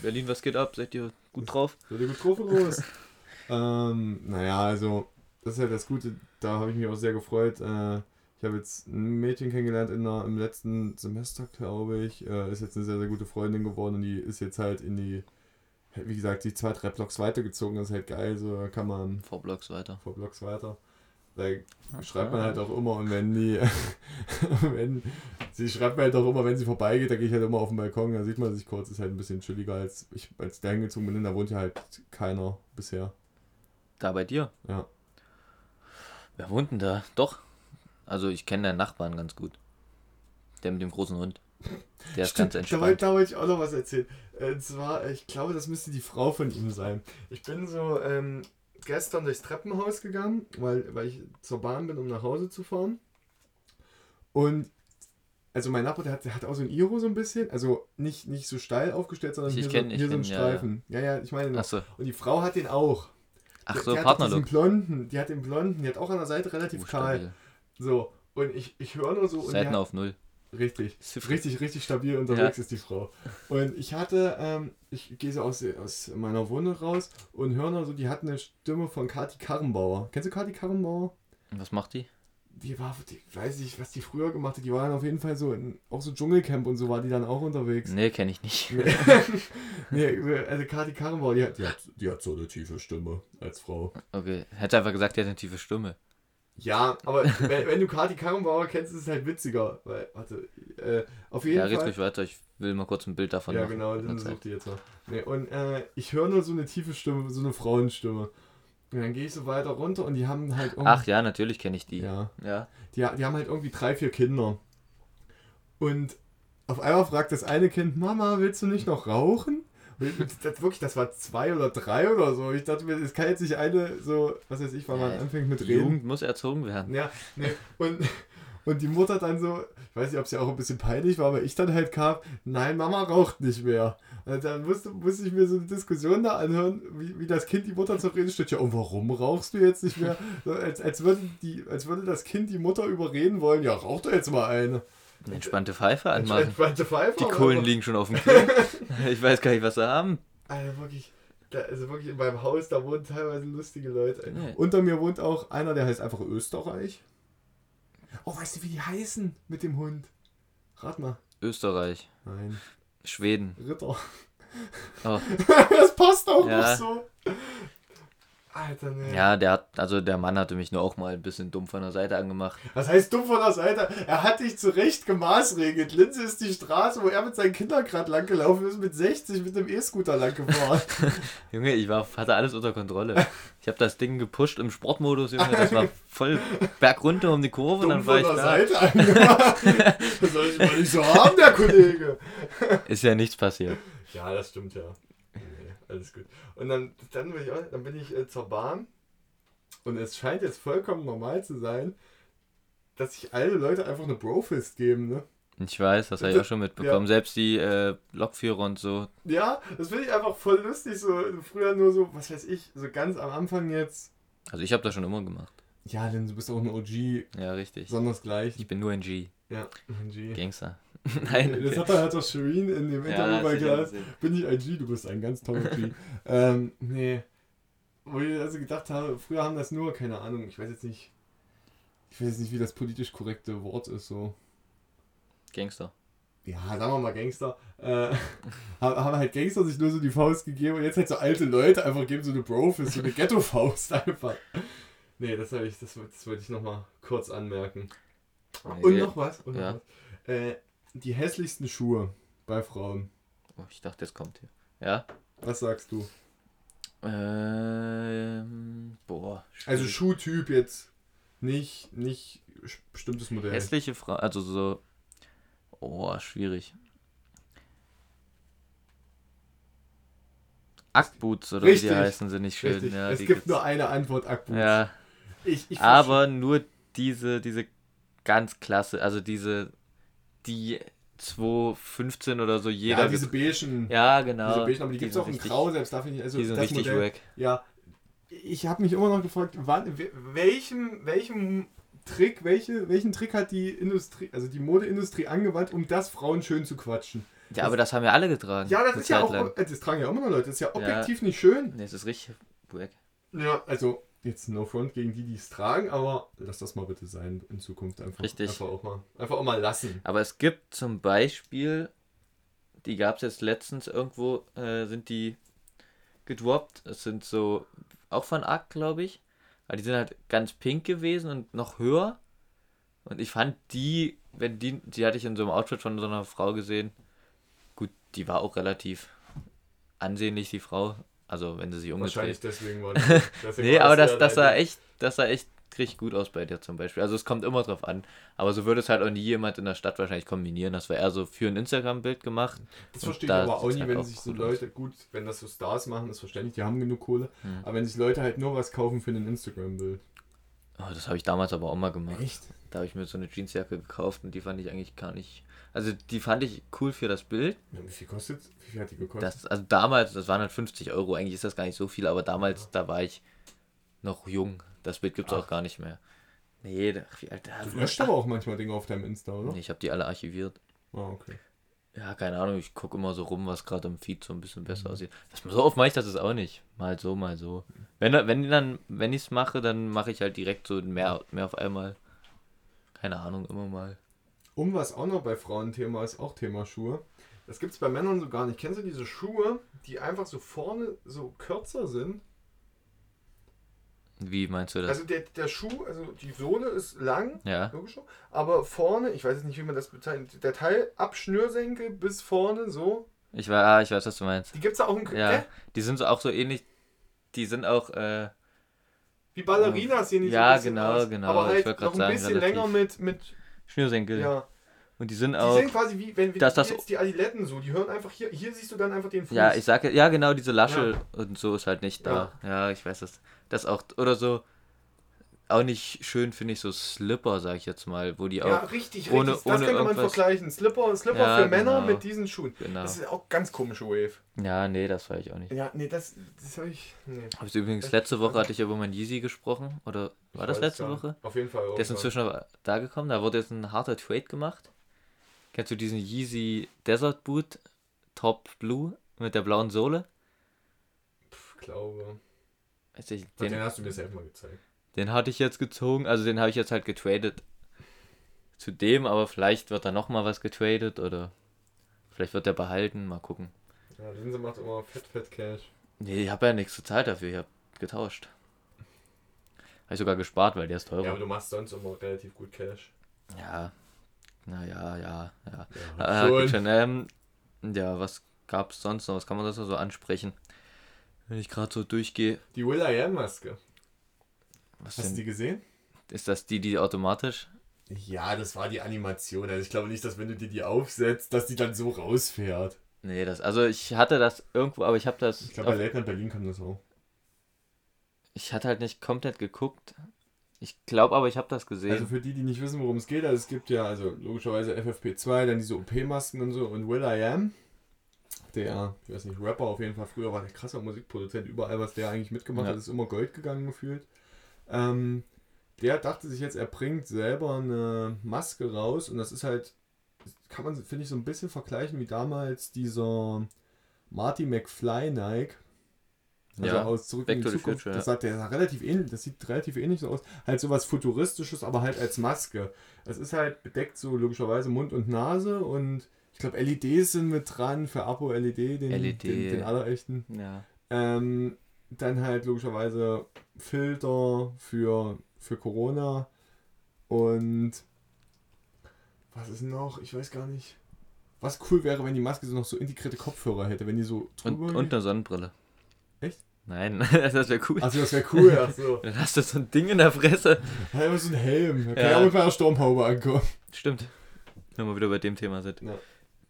Berlin, was geht ab? Seid ihr gut drauf? Seid ihr gut drauf oder was? ähm, naja, also, das ist ja das Gute, da habe ich mich auch sehr gefreut. Äh, ich habe jetzt ein Mädchen kennengelernt in der, im letzten Semester, glaube ich. Äh, ist jetzt eine sehr, sehr gute Freundin geworden und die ist jetzt halt in die, wie gesagt, die zwei, drei Blocks weitergezogen. Das ist halt geil, so da kann man Vor Blocks weiter. vor Blocks weiter. Da schreibt man halt auch immer und wenn die, wenn, sie schreibt mir halt auch immer, wenn sie vorbeigeht, da gehe ich halt immer auf den Balkon, da sieht man sich kurz, ist halt ein bisschen chilliger als ich, als der hingezogen bin, da wohnt ja halt keiner bisher. Da bei dir? Ja. Wer wohnt denn da? Doch. Also ich kenne deinen Nachbarn ganz gut. Der mit dem großen Hund. Der ist ganz da wollte, entspannt. da wollte ich auch noch was erzählen. Und zwar, ich glaube, das müsste die Frau von ihm sein. Ich bin so ähm, gestern durchs Treppenhaus gegangen, weil, weil ich zur Bahn bin, um nach Hause zu fahren. Und also mein Nachbar, der hat, der hat auch so ein Iro so ein bisschen, also nicht, nicht so steil aufgestellt, sondern Ich hier, kenn- so, hier so ein kenn, ja, ja. Streifen. Ja, ja, ich meine. noch. Achso. Und die Frau hat den auch. Ach Die- so, die hat Partnerlook. blonden, die hat den blonden, die hat auch an der Seite relativ Oh, kahl. stabil. So, und ich, ich höre nur so. Seiten auf Null. Richtig, richtig, richtig stabil unterwegs ist die Frau. Und ich hatte, ähm, ich gehe so aus, aus meiner Wohnung raus und höre nur so, die hat eine Stimme von Kati Karrenbauer. Kennst du Kati Karrenbauer? Und Was macht die? Die war, die, weiß ich, was die früher gemacht hat. Die war dann auf jeden Fall so, in, auch so Dschungelcamp und so war die dann auch unterwegs. Nee, kenne ich nicht. Nee, nee also Kati Karrenbauer, die hat, die, hat, die hat so eine tiefe Stimme als Frau. Okay. Hätte einfach gesagt, die hat eine tiefe Stimme. Ja, aber wenn, wenn du Kati Karrenbauer kennst, ist es halt witziger. Weil, warte, äh, auf jeden Ja, red Fall. ruhig weiter. Ich will mal kurz ein Bild davon Ja, machen. genau, in der dann sucht die jetzt mal. Nee, und äh, ich höre nur so eine tiefe Stimme, so eine Frauenstimme. Und dann gehe ich so weiter runter und die haben halt irgendwie. Ach ja, natürlich kenne ich die. Ja. ja. Die, die haben halt irgendwie drei, vier Kinder. Und auf einmal fragt das eine Kind, Mama, willst du nicht noch rauchen? Das, wirklich, das war zwei oder drei oder so. Ich dachte mir, es kann jetzt nicht eine so, was weiß ich, weil man Ja, anfängt mit Reden. Jugend muss erzogen werden. Ja, nee. Und, und die Mutter dann so, ich weiß nicht, ob sie auch ein bisschen peinlich war, aber ich dann halt kam, nein, Mama raucht nicht mehr. Und dann musste, musste ich mir so eine Diskussion da anhören, wie, wie das Kind die Mutter zur Rede steht. Ja, und warum rauchst du jetzt nicht mehr? So, als, als, würde die, als würde das Kind die Mutter überreden wollen, ja, rauch doch jetzt mal eine. Eine entspannte Pfeife anmachen. Entspannte Pfeife. Die Kohlen liegen schon auf dem Grill. ich weiß gar nicht, was sie haben. Alter, wirklich. Da, also wirklich in meinem Haus, da wohnen teilweise lustige Leute. Nee. Unter mir wohnt auch einer, der heißt einfach Österreich. Oh, weißt du, wie die heißen mit dem Hund? Rat mal. Österreich, Nein, Schweden. Ritter. Oh. das passt auch Ja. noch so. Alter, nee. Ja, der hat, also der Mann hatte mich nur auch mal ein bisschen dumm von der Seite angemacht. Was heißt dumm von der Seite? Er hat dich zurecht gemaßregelt. Linse ist die Straße, wo er mit seinen Kindern gerade lang gelaufen ist, mit 60 mit einem E-Scooter lang gefahren. Junge, ich war, hatte alles unter Kontrolle. Ich habe das Ding gepusht im Sportmodus, Junge. Das war voll bergunter um die Kurve und dumm dann war von ich der da. Seite angemacht. Das soll ich mal nicht so haben, der Kollege. Ist ja nichts passiert. Ja, das stimmt ja. Alles gut. Und dann, dann, bin ich, auch, dann bin ich äh, zur Bahn und es scheint jetzt vollkommen normal zu sein, dass sich alle Leute einfach eine Brofist geben, ne? Ich weiß, das habe ich auch schon mitbekommen. Selbst die äh, Lokführer und so. Ja, das finde ich einfach voll lustig. So früher nur so, was weiß ich, so ganz am Anfang jetzt. Also ich habe das schon immer gemacht. Ja, denn du bist auch ein OG, Ja, richtig. besonders gleich. Ich bin nur ein G. Ja, ein G. Gangster. Nein. Das okay. hat er halt auch Shireen in dem Ja, Interview bei das Glas. Bin ich ein G, du bist ein ganz toller G. ähm, nee. Wo ich also gedacht habe, früher haben das nur, keine Ahnung, ich weiß jetzt nicht, ich weiß jetzt nicht, wie das politisch korrekte Wort ist, so. Gangster. Ja, sagen wir mal Gangster. Äh, haben halt Gangster sich nur so die Faust gegeben und jetzt halt so alte Leute einfach geben so eine Brofist, so eine Ghetto-Faust einfach. Nee, das, ich, das, das wollte ich nochmal kurz anmerken. Und noch was. Und Ja. noch was. Äh, die hässlichsten Schuhe bei Frauen. Oh, ich dachte, das kommt hier. Ja? Was sagst du? Ähm, boah, Also schwierig. Schuhtyp jetzt nicht, nicht bestimmtes Modell. Hässliche Frau, also so. Oh, schwierig. Ackboots oder wie Richtig. die heißen, sind nicht schön. Richtig. Ja, es gibt gibt's. nur eine Antwort, Akku. Ja, Ich, ich aber nur diese, diese ganz klasse, also diese, die 215 oder so, jeder. ja, diese beigen. ja genau. Diese beigen, aber die gibt es auch in richtig- Grau, selbst darf ich nicht. Also Die sind das richtig Modell, wack. Ja, ich habe mich immer noch gefragt, wann, we- welchem, welchem Trick, welche, welchen Trick hat die Industrie, also die Modeindustrie angewandt, um das Frauen schön zu quatschen? Ja, aber das haben ja alle getragen. Ja, das ist ja Zeit auch, lang. äh, das tragen ja immer noch Leute, das ist ja objektiv nicht schön. Nee, es ist richtig wack. Ja, also jetzt no front gegen die, die es tragen, aber lass das mal bitte sein in Zukunft einfach. Richtig. Einfach auch mal, einfach auch mal lassen. Aber es gibt zum Beispiel, die gab es jetzt letztens irgendwo, äh, sind die gedroppt. Es sind so, auch von Arc, glaube ich. Aber die sind halt ganz pink gewesen und noch höher. Und ich fand die, wenn die, die hatte ich in so einem Outfit von so einer Frau gesehen. Gut, die war auch relativ ansehnlich, die Frau. Also, wenn sie sich Wahrscheinlich umgedreht. deswegen war Nee, aber das, das sah echt, das sah echt richtig gut aus bei dir zum Beispiel. Also es kommt immer drauf an. Aber so würde es halt auch nie jemand in der Stadt wahrscheinlich kombinieren. Das war eher so für ein Instagram-Bild gemacht. Das verstehe ich da aber auch sieht's nie, halt wenn auch sich so Leute, gut, wenn das so Stars machen, ist verständlich, die haben genug Kohle. Hm. Aber wenn sich Leute halt nur was kaufen für ein Instagram-Bild. Oh, das habe ich damals aber auch mal gemacht. Echt? Da habe ich mir so eine Jeansjacke gekauft und die fand ich eigentlich gar nicht. Also die fand ich cool für das Bild. Ja, wie viel kostet Wie viel hat die gekostet? Das, also damals, das waren halt 50 Euro. Eigentlich ist das gar nicht so viel, aber damals, da war ich noch jung. Das Bild gibt es Ach. auch gar nicht mehr. Nee, da- wie alt du löscht aber auch manchmal Dinge auf deinem Insta, oder? Nee, ich habe die alle archiviert. Ah, okay. Ja, keine Ahnung, ich gucke immer so rum, was gerade im Feed so ein bisschen besser Mhm. aussieht. Das, so oft mache ich das ist auch nicht. Mal so, mal so. Wenn, wenn dann, wenn ich es mache, dann mache ich halt direkt so mehr, mehr auf einmal. Keine Ahnung, immer mal. Um was auch noch bei Frauen Thema ist, auch Thema Schuhe. Das gibt es bei Männern so gar nicht. Kennst du diese Schuhe, die einfach so vorne so kürzer sind? Wie meinst du das? Also der, der Schuh, also die Sohle ist lang, ja. logisch, aber vorne, ich weiß jetzt nicht, wie man das bezeichnet, der Teil ab Schnürsenkel bis vorne so, Ich, war, ah, ich weiß, was du meinst. die gibt es auch im Ja. Gell? Die sind so auch so ähnlich. Die sind auch, äh, Wie Ballerinas sehen die Ja, so bisschen genau, aus, genau, Aber ich halt wollte noch ein sagen, bisschen länger relativ. mit, mit Schnürsenkel. ja. Und die sind Die auch. sind quasi wie, wenn wir Das- das- jetzt die Adiletten so, die hören einfach hier, hier siehst du dann einfach den Fuß. Ja, ich sage, ja genau, diese Lasche und so ist halt nicht da. Ja, ich weiß das. Das auch, oder so, auch nicht schön finde ich so Slipper, sag ich jetzt mal, wo die Ja, auch, richtig, ohne- richtig. Das ohne könnte man vergleichen. Slipper, Slipper Ja, für Männer genau. mit diesen Schuhen. genau. Das ist auch ganz komische Wave. Ja, nee, das war ich auch nicht. Ja, nee, das, das habe ich. Nee. Hab ich übrigens, letzte Woche hatte ich über meinen Yeezy gesprochen, oder war das Ich weiß letzte. Woche? Auf jeden Fall. Der ist inzwischen aber da gekommen, da wurde jetzt ein harter Trade gemacht. Kennst du diesen Yeezy Desert Boot Top Blue mit der blauen Sohle? Ich glaube. Weiß ich, Den, Den, hast du mir selbst mal gezeigt. Den hatte ich jetzt gezogen, also den habe ich jetzt halt getradet zu dem, aber vielleicht wird da nochmal was getradet oder vielleicht wird der behalten, mal gucken. Ja, Linse macht immer fett, fett Cash. Nee, ich habe ja nichts gezahlt dafür, ich habe getauscht. Habe ich sogar gespart, weil der ist Ja, aber teurer. du machst sonst immer relativ gut Cash. Ja, naja, ja, ja. Ja, Ah, gut schon. Ähm, ja, was gab es sonst noch? Was kann man das so ansprechen? Wenn ich gerade so durchgehe. Die Will I Am Maske. Was Hast du die gesehen? Ist das die, die automatisch? Ja, das war die Animation. Also ich glaube nicht, dass wenn du dir die aufsetzt, dass die dann so rausfährt. Nee, das. Also ich hatte das irgendwo, aber ich habe das. Ich glaube, bei Late Night Berlin kam das auch. ich hatte halt nicht komplett geguckt. Ich glaube aber, ich habe das gesehen. Also für die, die nicht wissen, worum es geht, also es gibt ja also logischerweise FFP2, dann diese OP-Masken und so und Will I Am, der, ich weiß nicht, Rapper auf jeden Fall, früher war der krasser Musikproduzent, überall was der eigentlich mitgemacht Ja. hat, ist immer Gold gegangen gefühlt. Ähm, der dachte sich jetzt, er bringt selber eine Maske raus und das ist halt, kann man, finde ich, so ein bisschen vergleichen wie damals dieser Marty McFly Nike. Also ja. aus Zurück in die Zukunft. Future, das, ja. hat, der sah relativ ähnlich, das sieht relativ ähnlich so aus. Halt sowas Futuristisches, aber halt als Maske. Es ist halt bedeckt so logischerweise Mund und Nase und ich glaube LEDs sind mit dran für Apo-LED, den, LED. den, den allerechten. ja. Ähm, dann halt logischerweise Filter für, für Corona und was ist noch? Ich weiß gar nicht. Was cool wäre, wenn die Maske so noch so integrierte Kopfhörer hätte, wenn die so Und, drüber und eine Sonnenbrille. Echt? Nein, das wäre cool. Achso, das wäre cool, achso. Dann hast du so ein Ding in der Fresse. Was ist ein Helm? Da kann Ja. ja auch mit meiner Sturmhaube ankommen. Stimmt. Wenn wir wieder bei dem Thema sind. Ja.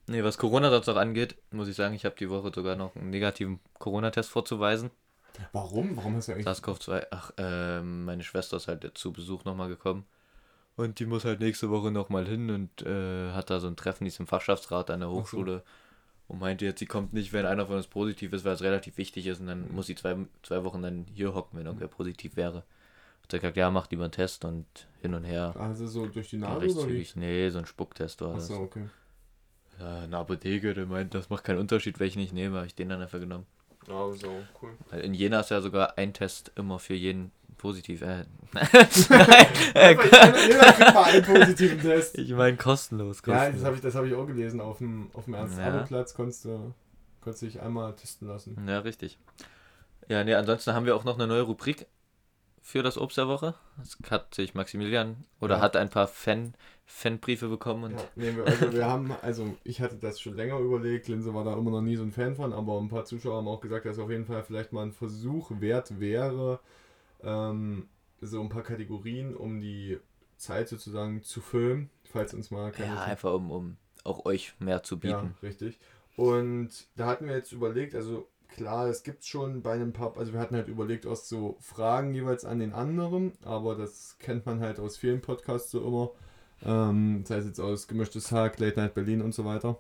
Nee, was Corona sonst noch angeht, muss ich sagen, ich habe die Woche sogar noch einen negativen Corona-Test vorzuweisen. Warum? Warum hast du eigentlich. SARS-CoV-2. Ach, ähm, meine Schwester ist halt zu Besuch nochmal gekommen. Und die muss halt nächste Woche nochmal hin und äh, hat da so ein Treffen, die ist im Fachschaftsrat an der Hochschule. Und meinte jetzt, sie kommt nicht, wenn einer von uns positiv ist, weil es relativ wichtig ist. Und dann muss sie zwei, zwei Wochen dann hier hocken, wenn irgendwer positiv wäre. Hat er gesagt, ja, macht lieber einen Test und hin und her. Also so durch die Nase oder wie? Nee, so ein Spucktest war das. Achso, okay. Ja, eine Apotheke, der meint, das macht keinen Unterschied, welchen ich nehme, habe ich den dann einfach genommen. Ja, so, cool. In Jena ist ja sogar ein Test immer für jeden positiv. Äh, Jeder, jeder kriegt mal einen positiven Test. ich meine kostenlos. Ja, kostenlos. das habe ich, das hab ich auch gelesen. Auf dem, auf dem Ja. Ernst-Abel-Platz konntest du, konntest du dich einmal testen lassen. Ja, richtig. Ja, nee, ansonsten haben wir auch noch eine neue Rubrik für das Obst der Woche. Das hat sich Maximilian oder Ja. hat ein paar Fan, Fanbriefe bekommen und Ja, nee, wir, also wir haben, also ich hatte das schon länger überlegt, Linse war da immer noch nie so ein Fan von, aber ein paar Zuschauer haben auch gesagt, dass es auf jeden Fall vielleicht mal ein Versuch wert wäre, ähm, so ein paar Kategorien, um die Zeit sozusagen zu filmen, falls uns mal keine ja, einfach um, um auch euch mehr zu Ja, bieten. richtig. Und da hatten wir jetzt überlegt, also klar, es gibt schon bei einem Pub, also wir hatten halt überlegt, aus so Fragen jeweils an den anderen, aber das kennt man halt aus vielen Podcasts so immer. Ähm, sei es jetzt aus Gemischtes Hack, Late Night Berlin und so weiter.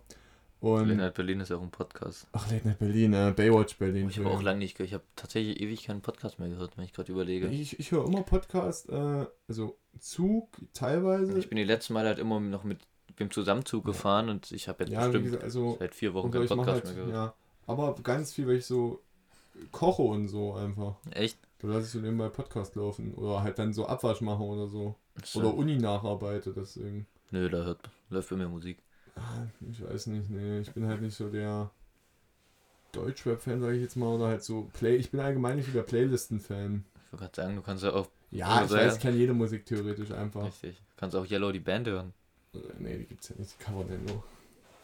Und Lennart Berlin ist ja auch ein Podcast. ach, Late Night Berlin, äh, Baywatch Berlin. Ich habe auch lange nicht gehört. Ich habe tatsächlich ewig keinen Podcast mehr gehört, wenn ich gerade überlege. Ich, ich höre immer Podcast, äh, also Zug teilweise. Ich bin die letzten Mal halt immer noch mit dem Zusammenzug gefahren und ich habe jetzt ja, bestimmt gesagt, also seit vier Wochen keinen Podcast halt, mehr gehört. ja, aber ganz viel, weil ich so koche und so einfach. Echt? Lasse ich so nebenbei Podcast laufen. Oder halt dann so Abwasch machen oder so. So. Oder Uni nacharbeite, deswegen. Nö, da hört, läuft bei mir Musik. Ah, Ich weiß nicht, nee. Ich bin halt nicht so der Deutschrap-Fan, sage ich jetzt mal. Oder halt so Play. Ich bin allgemein nicht so der Playlisten-Fan. Ich wollte gerade sagen, du kannst ja auch, Ja, ich Oder weiß, ich kann jede Musik theoretisch einfach. richtig, du kannst auch Yellow die Band hören. Äh, Nee, die gibt's ja nicht. Die covern ja nur.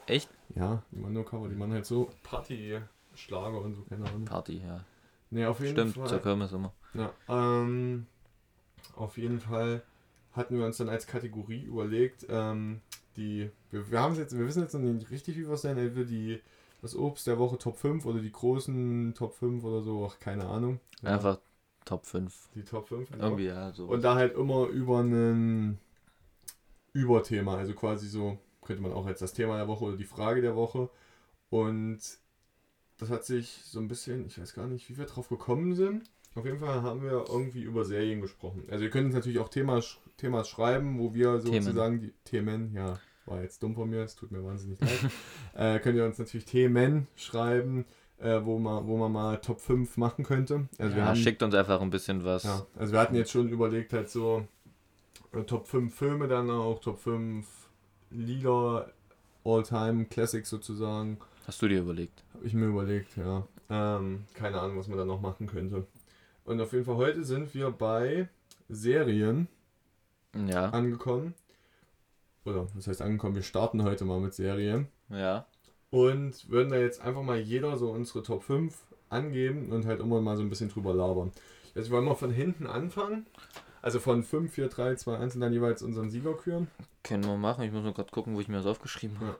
Echt? Ja, die machen nur Cover. Die machen halt so Party-Schlager und so, keine Ahnung. Party, ja. Nee, auf jeden Stimmt, Fall. zur Kirmes immer. Ja, ähm, auf jeden Fall hatten wir uns dann als Kategorie überlegt, ähm, die, wir, wir haben jetzt, wir wissen jetzt noch nicht richtig, wie wir es nennen, entweder die, das Obst der Woche Top 5 oder die großen Top 5 oder so, ach, keine Ahnung. Ja, Einfach Top 5. Die Top 5. genau. Irgendwie, ja, so. Und da halt immer über ein Überthema, also quasi so, könnte man auch als das Thema der Woche oder die Frage der Woche. Und das hat sich so ein bisschen, ich weiß gar nicht, wie wir drauf gekommen sind. Auf jeden Fall haben wir irgendwie über Serien gesprochen. Also wir können uns natürlich auch Themas, Themas schreiben, wo wir Themen. sozusagen die Themen, ja, war jetzt dumm von mir, es tut mir wahnsinnig leid. äh, könnt ihr uns natürlich Themen schreiben, äh, wo, man, wo man mal Top 5 machen könnte. Also wir ja, haben schickt uns einfach ein bisschen was. ja, also wir hatten jetzt schon überlegt, halt so äh, Top 5 Filme dann auch, Top 5 Lieder, All-Time Classics sozusagen. Hast du dir überlegt? Habe ich mir überlegt, ja. Ähm, keine Ahnung, was man da noch machen könnte. Und auf jeden Fall heute sind wir bei Serien Ja, angekommen. Oder was heißt angekommen? Wir starten heute mal mit Serien. ja. Und würden da jetzt einfach mal jeder so unsere Top 5 angeben und halt immer mal so ein bisschen drüber labern. Jetzt wollen wir von hinten anfangen. Also von 5, 4, 3, 2, 1 und dann jeweils unseren Sieger küren. Können wir machen. Ich muss nur gerade gucken, wo ich mir das aufgeschrieben habe.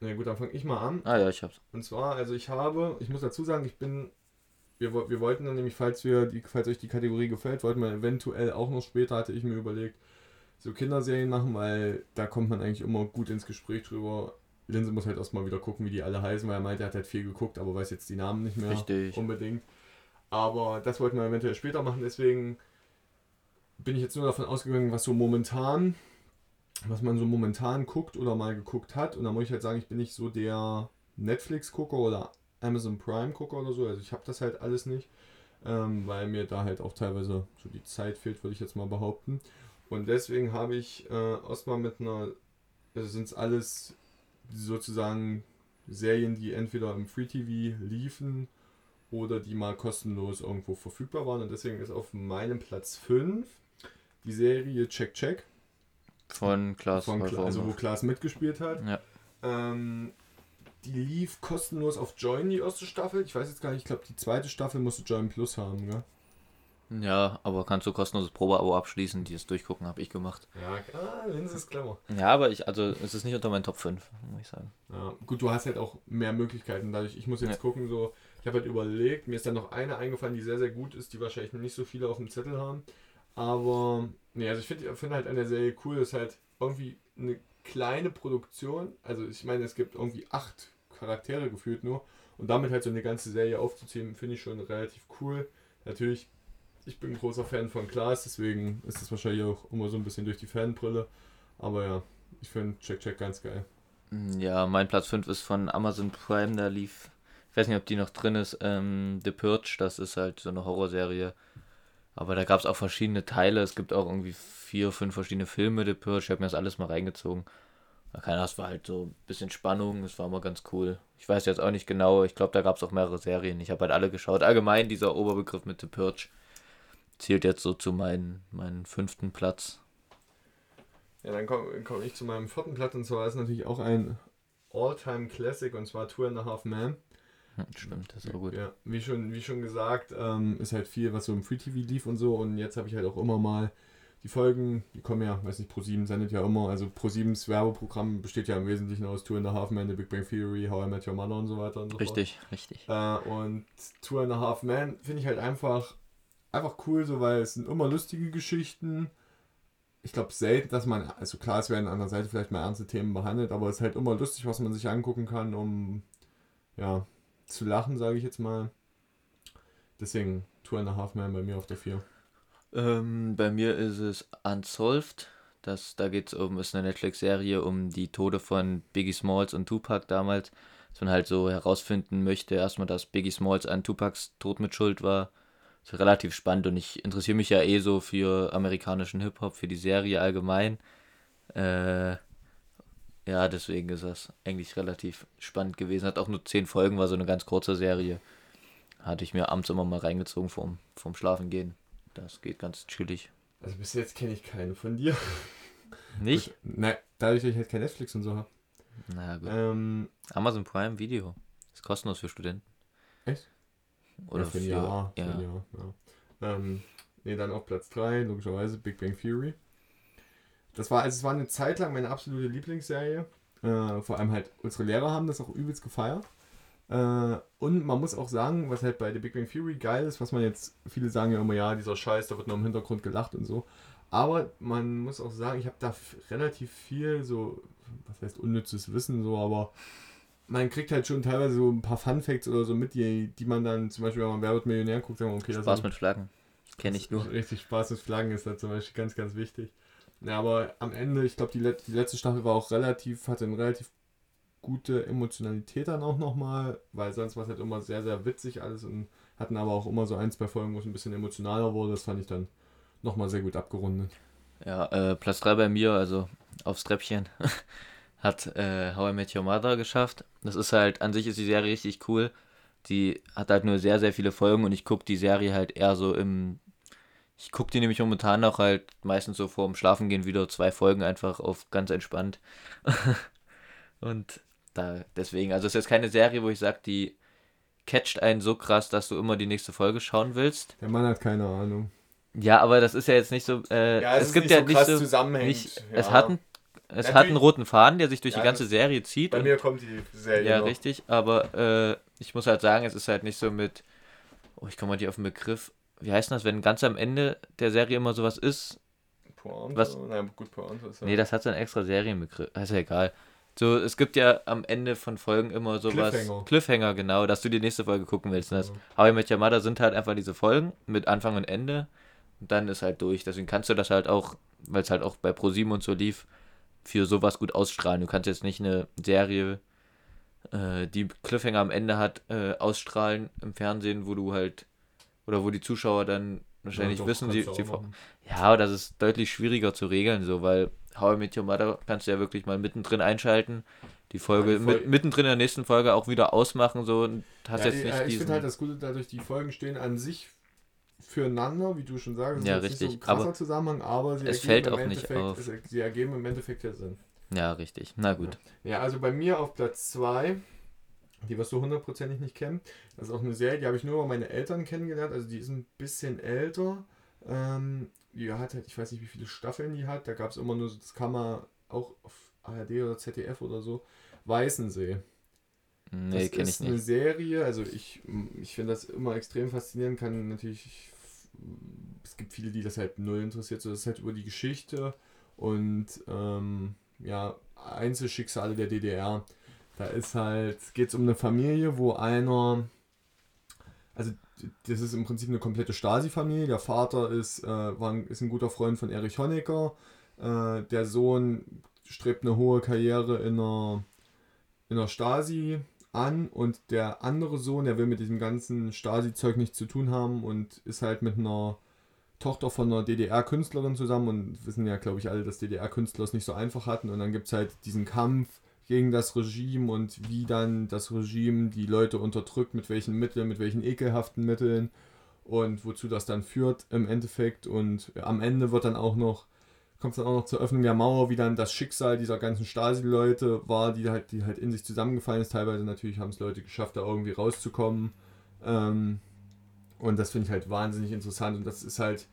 Na gut, dann fange ich mal an. Ah ja, ich hab's. Und zwar, also ich habe, ich muss dazu sagen, ich bin, wir, wir wollten dann nämlich, falls wir die, falls euch die Kategorie gefällt, wollten wir eventuell auch noch später, hatte ich mir überlegt, so Kinderserien machen, weil da kommt man eigentlich immer gut ins Gespräch drüber. Linse muss halt erstmal wieder gucken, wie die alle heißen, weil er meinte, er hat halt viel geguckt, aber weiß jetzt die Namen nicht mehr Richtig. unbedingt. Aber das wollten wir eventuell später machen, deswegen bin ich jetzt nur davon ausgegangen, was so momentan, was man so momentan guckt oder mal geguckt hat. Und da muss ich halt sagen, ich bin nicht so der Netflix-Gucker oder Amazon Prime-Gucker oder so. Also ich habe das halt alles nicht, ähm, weil mir da halt auch teilweise so die Zeit fehlt, würde ich jetzt mal behaupten. Und deswegen habe ich äh, erstmal mit einer, also sind es alles sozusagen Serien, die entweder im Free TV liefen oder die mal kostenlos irgendwo verfügbar waren. Und deswegen ist auf meinem Platz 5 die Serie Check Check, Von Klaas von Kla also wo. Klaas mitgespielt hat. Ja. Ähm, die lief kostenlos auf Join, die erste Staffel. Ich weiß jetzt gar nicht, ich glaube, die zweite Staffel musst du Join Plus haben, gell? Ja, aber kannst du kostenloses Probeabo abschließen, dieses Durchgucken habe ich gemacht. Ja, ah, Linse ist clever. Ja, aber ich, also es ist nicht unter meinen Top 5, muss ich sagen. Ja, gut, du hast halt auch mehr Möglichkeiten dadurch. Ich muss jetzt Ja. gucken, so, ich habe halt überlegt, mir ist dann noch eine eingefallen, die sehr, sehr gut ist, die wahrscheinlich nicht so viele auf dem Zettel haben. Aber, nee, also ich finde find halt an der Serie cool, dass halt irgendwie eine kleine Produktion, also ich meine, es gibt irgendwie acht Charaktere gefühlt nur und damit halt so eine ganze Serie aufzuziehen, finde ich schon relativ cool. Natürlich, ich bin ein großer Fan von Klaas, deswegen ist das wahrscheinlich auch immer so ein bisschen durch die Fanbrille. Aber ja, ich finde Check Check ganz geil. Ja, mein Platz 5 ist von Amazon Prime, da lief, ich weiß nicht, ob die noch drin ist, ähm, The Purge, das ist halt so eine Horrorserie. Aber da gab es auch verschiedene Teile, es gibt auch irgendwie vier, fünf verschiedene Filme, The Purge, ich habe mir das alles mal reingezogen. Keine Ahnung, es war halt so ein bisschen Spannung, es war mal ganz cool. Ich weiß jetzt auch nicht genau, ich glaube, da gab es auch mehrere Serien, ich habe halt alle geschaut. Allgemein, dieser Oberbegriff mit The Purge zählt jetzt so zu meinen, meinen fünften Platz. Ja, dann komme komm ich zu meinem vierten Platz und zwar ist natürlich auch ein All-Time Classic und zwar Two and a Half Man. Hm, Stimmt, das ist auch gut. Ja, wie schon, wie schon gesagt, ähm, ist halt viel, was so im Free TV lief und so und jetzt habe ich halt auch immer mal die Folgen, die kommen ja, weiß nicht, Pro7 sendet ja immer, also Pro7s Werbeprogramm besteht ja im Wesentlichen aus Two and a Half Man, The Big Bang Theory, How I Met Your Mother und so weiter und so fort. Richtig, richtig. Äh, und Two and a Half Man finde ich halt einfach, einfach cool, so weil es sind immer lustige Geschichten. Ich glaube selten, dass man, also klar, es werden an der Seite vielleicht mal ernste Themen behandelt, aber es ist halt immer lustig, was man sich angucken kann, um ja zu lachen, sage ich jetzt mal. Deswegen Two and a Half Man bei mir auf der 4. Ähm, bei mir ist es Unsolved. Das, da geht es um, ist eine Netflix-Serie um die Tode von Biggie Smalls und Tupac damals. Dass man halt so herausfinden möchte, erstmal, dass Biggie Smalls an Tupacs Tod mit Schuld war. Relativ spannend und ich interessiere mich ja eh so für amerikanischen Hip-Hop, für die Serie allgemein. Äh, ja, deswegen ist das eigentlich relativ spannend gewesen. Hat auch nur zehn Folgen, war so eine ganz kurze Serie. Hatte ich mir abends immer mal reingezogen vorm, vorm Schlafengehen. Das geht ganz chillig. Also bis jetzt kenne ich keine von dir. Nicht? Nein, dadurch, dass ich halt kein Netflix und so habe. Na gut. Ähm, Amazon Prime Video. Ist kostenlos für Studenten. Echt? Oder ja, für ein für- Jahr. Für ja. ein Jahr ja. Ähm, nee, dann auf Platz 3, logischerweise, Big Bang Theory. Das war, also es war eine Zeit lang meine absolute Lieblingsserie. Äh, vor allem halt, unsere Lehrer haben das auch übelst gefeiert. Äh, und man muss auch sagen, was halt bei The Big Bang Theory geil ist, was man jetzt, viele sagen ja immer, ja, dieser Scheiß, da wird nur im Hintergrund gelacht und so. Aber man muss auch sagen, ich habe da relativ viel so, was heißt unnützes Wissen so, aber man kriegt halt schon teilweise so ein paar Fun Facts oder so mit, die, die man dann zum Beispiel, wenn man Wer wird Millionär guckt, sagen wir, okay, das Spaß ist mit Flaggen. Kenne ich nur. Richtig Spaß mit Flaggen ist da zum Beispiel ganz, ganz wichtig. Ja, aber am Ende, ich glaube, die, let die letzte Staffel war auch relativ, hatte eine relativ gute Emotionalität dann auch nochmal, weil sonst war es halt immer sehr, sehr witzig alles und hatten aber auch immer so ein, zwei Folgen, wo es ein bisschen emotionaler wurde. Das fand ich dann nochmal sehr gut abgerundet. Ja, äh, Platz 3 bei mir, also aufs Treppchen, hat äh, How I Met Your Mother geschafft. Das ist halt, an sich ist die Serie richtig cool. Die hat halt nur sehr, sehr viele Folgen und ich gucke die Serie halt eher so im. Ich gucke die nämlich momentan auch halt meistens so vorm Schlafengehen wieder zwei Folgen einfach auf ganz entspannt. und da deswegen, also es ist jetzt keine Serie, wo ich sage, die catcht einen so krass, dass du immer die nächste Folge schauen willst. Der Mann hat keine Ahnung. Ja, aber das ist ja jetzt nicht so. Äh, es, gibt ja nicht so. Nicht, ja. Es hat, ein, es Natürlich- hat einen roten Faden, der sich durch Ja, die ganze Serie zieht. Bei und- mir kommt die Serie ja, noch. richtig. Aber äh, ich muss halt sagen, es ist halt nicht so mit. Oh, ich komme mal nicht auf den Begriff. Wie heißt das, wenn ganz am Ende der Serie immer sowas ist? Pointe? Was- Nein, gut, Pointe ist ja- Nee, das hat so einen extra Serienbegriff. Ist ja egal. So, es gibt ja am Ende von Folgen immer sowas. Cliffhanger. Cliffhanger, genau, dass du die nächste Folge gucken willst. Und das Ja. How I Met Your Mother sind halt einfach diese Folgen mit Anfang und Ende. Und dann ist halt durch. Deswegen kannst du das halt auch, weil es halt auch bei ProSieben und so lief, für sowas gut ausstrahlen. Du kannst jetzt nicht eine Serie, äh, die Cliffhanger am Ende hat, äh, ausstrahlen im Fernsehen, wo du halt, oder wo die Zuschauer dann wahrscheinlich Ja, doch, wissen, sie, sie ja, aber das ist deutlich schwieriger zu regeln, so, weil How I Met Your Mother kannst du ja wirklich mal mittendrin einschalten, die Folge Fol- mit, mittendrin in der nächsten Folge auch wieder ausmachen, so, und hast Ja, jetzt die, nicht ich diesen. finde halt das Gute, dadurch die Folgen stehen an sich füreinander, wie du schon sagst. Ja, Nicht richtig, so ein krasser aber Zusammenhang, aber sie es ergeben fällt im auch nicht Endeffekt- auf. Es, sie ergeben im Endeffekt ja Sinn. ja, richtig. Na gut. Ja, also bei mir auf Platz 2 Die wirst du hundertprozentig nicht kennen. Das ist auch eine Serie, die habe ich nur über meine Eltern kennengelernt. Also die ist ein bisschen älter. Ähm, die hat halt, ich weiß nicht, wie viele Staffeln die hat. Da gab es immer nur, das kann man auch auf ARD oder ZDF oder so. Weißensee. Nee, das kenne ich ist eine nicht. Serie, also ich, ich finde das immer extrem faszinierend, kann natürlich, es gibt viele, die das halt null interessiert, so das ist halt über die Geschichte und ähm, ja, Einzelschicksale der DDR. Da ist halt, geht es um eine Familie, wo einer, also das ist im Prinzip eine komplette Stasi-Familie. Der Vater ist, äh, war ein, ist ein guter Freund von Erich Honecker. Äh, der Sohn strebt eine hohe Karriere in einer, in einer Stasi an und der andere Sohn, der will mit diesem ganzen Stasi-Zeug nichts zu tun haben und ist halt mit einer Tochter von einer DDR-Künstlerin zusammen und wissen ja, glaube ich, alle, dass DDR-Künstler es nicht so einfach hatten und dann gibt es halt diesen Kampf gegen das Regime und wie dann das Regime die Leute unterdrückt, mit welchen Mitteln, mit welchen ekelhaften Mitteln und wozu das dann führt im Endeffekt und am Ende wird dann auch noch kommt es dann auch noch zur Öffnung der Mauer, wie dann das Schicksal dieser ganzen Stasi-Leute war, die halt, die halt in sich zusammengefallen ist. Teilweise natürlich haben es Leute geschafft, da irgendwie rauszukommen. Ähm, und das finde ich halt wahnsinnig interessant. Und das ist halt,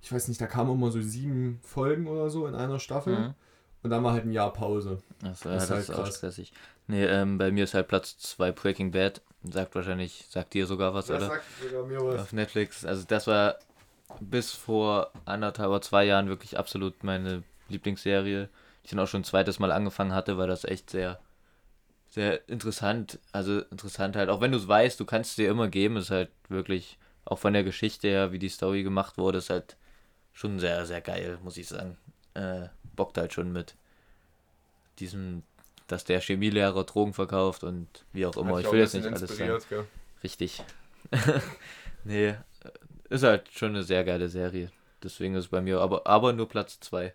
ich weiß nicht, da kamen immer so sieben Folgen oder so in einer Staffel. Mhm. Und dann war halt ein Jahr Pause. Das, äh, Das das, ist halt ist auch stressig. Nee, ähm, bei mir ist halt Platz 2 Breaking Bad. Sagt wahrscheinlich, sagt dir sogar was, oder? sagt sogar mir was. Auf Netflix. Also das war bis vor anderthalb oder zwei Jahren wirklich absolut meine Lieblingsserie, die ich dann auch schon ein zweites Mal angefangen hatte, weil das echt sehr, sehr interessant, also interessant halt, auch wenn du es weißt, du kannst es dir immer geben, ist halt wirklich, auch von der Geschichte her, wie die Story gemacht wurde, ist halt schon sehr, sehr geil, muss ich sagen. Äh, bockt halt schon mit diesem, dass der Chemielehrer Drogen verkauft und wie auch immer. Hat Ich will jetzt nicht alles sagen. gell? Richtig. nee, ist halt schon eine sehr geile Serie. Deswegen ist es bei mir aber, aber nur Platz 2.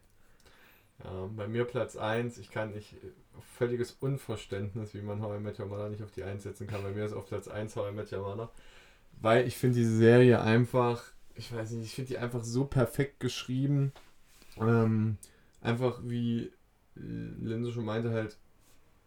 Ja, bei mir Platz 1, ich kann nicht, völliges Unverständnis, wie man How I nicht auf die 1 setzen kann. Bei mir ist auf Platz 1 How I. Weil ich finde diese Serie einfach, ich weiß nicht, ich finde die einfach so perfekt geschrieben. Ähm, einfach wie Linse schon meinte, halt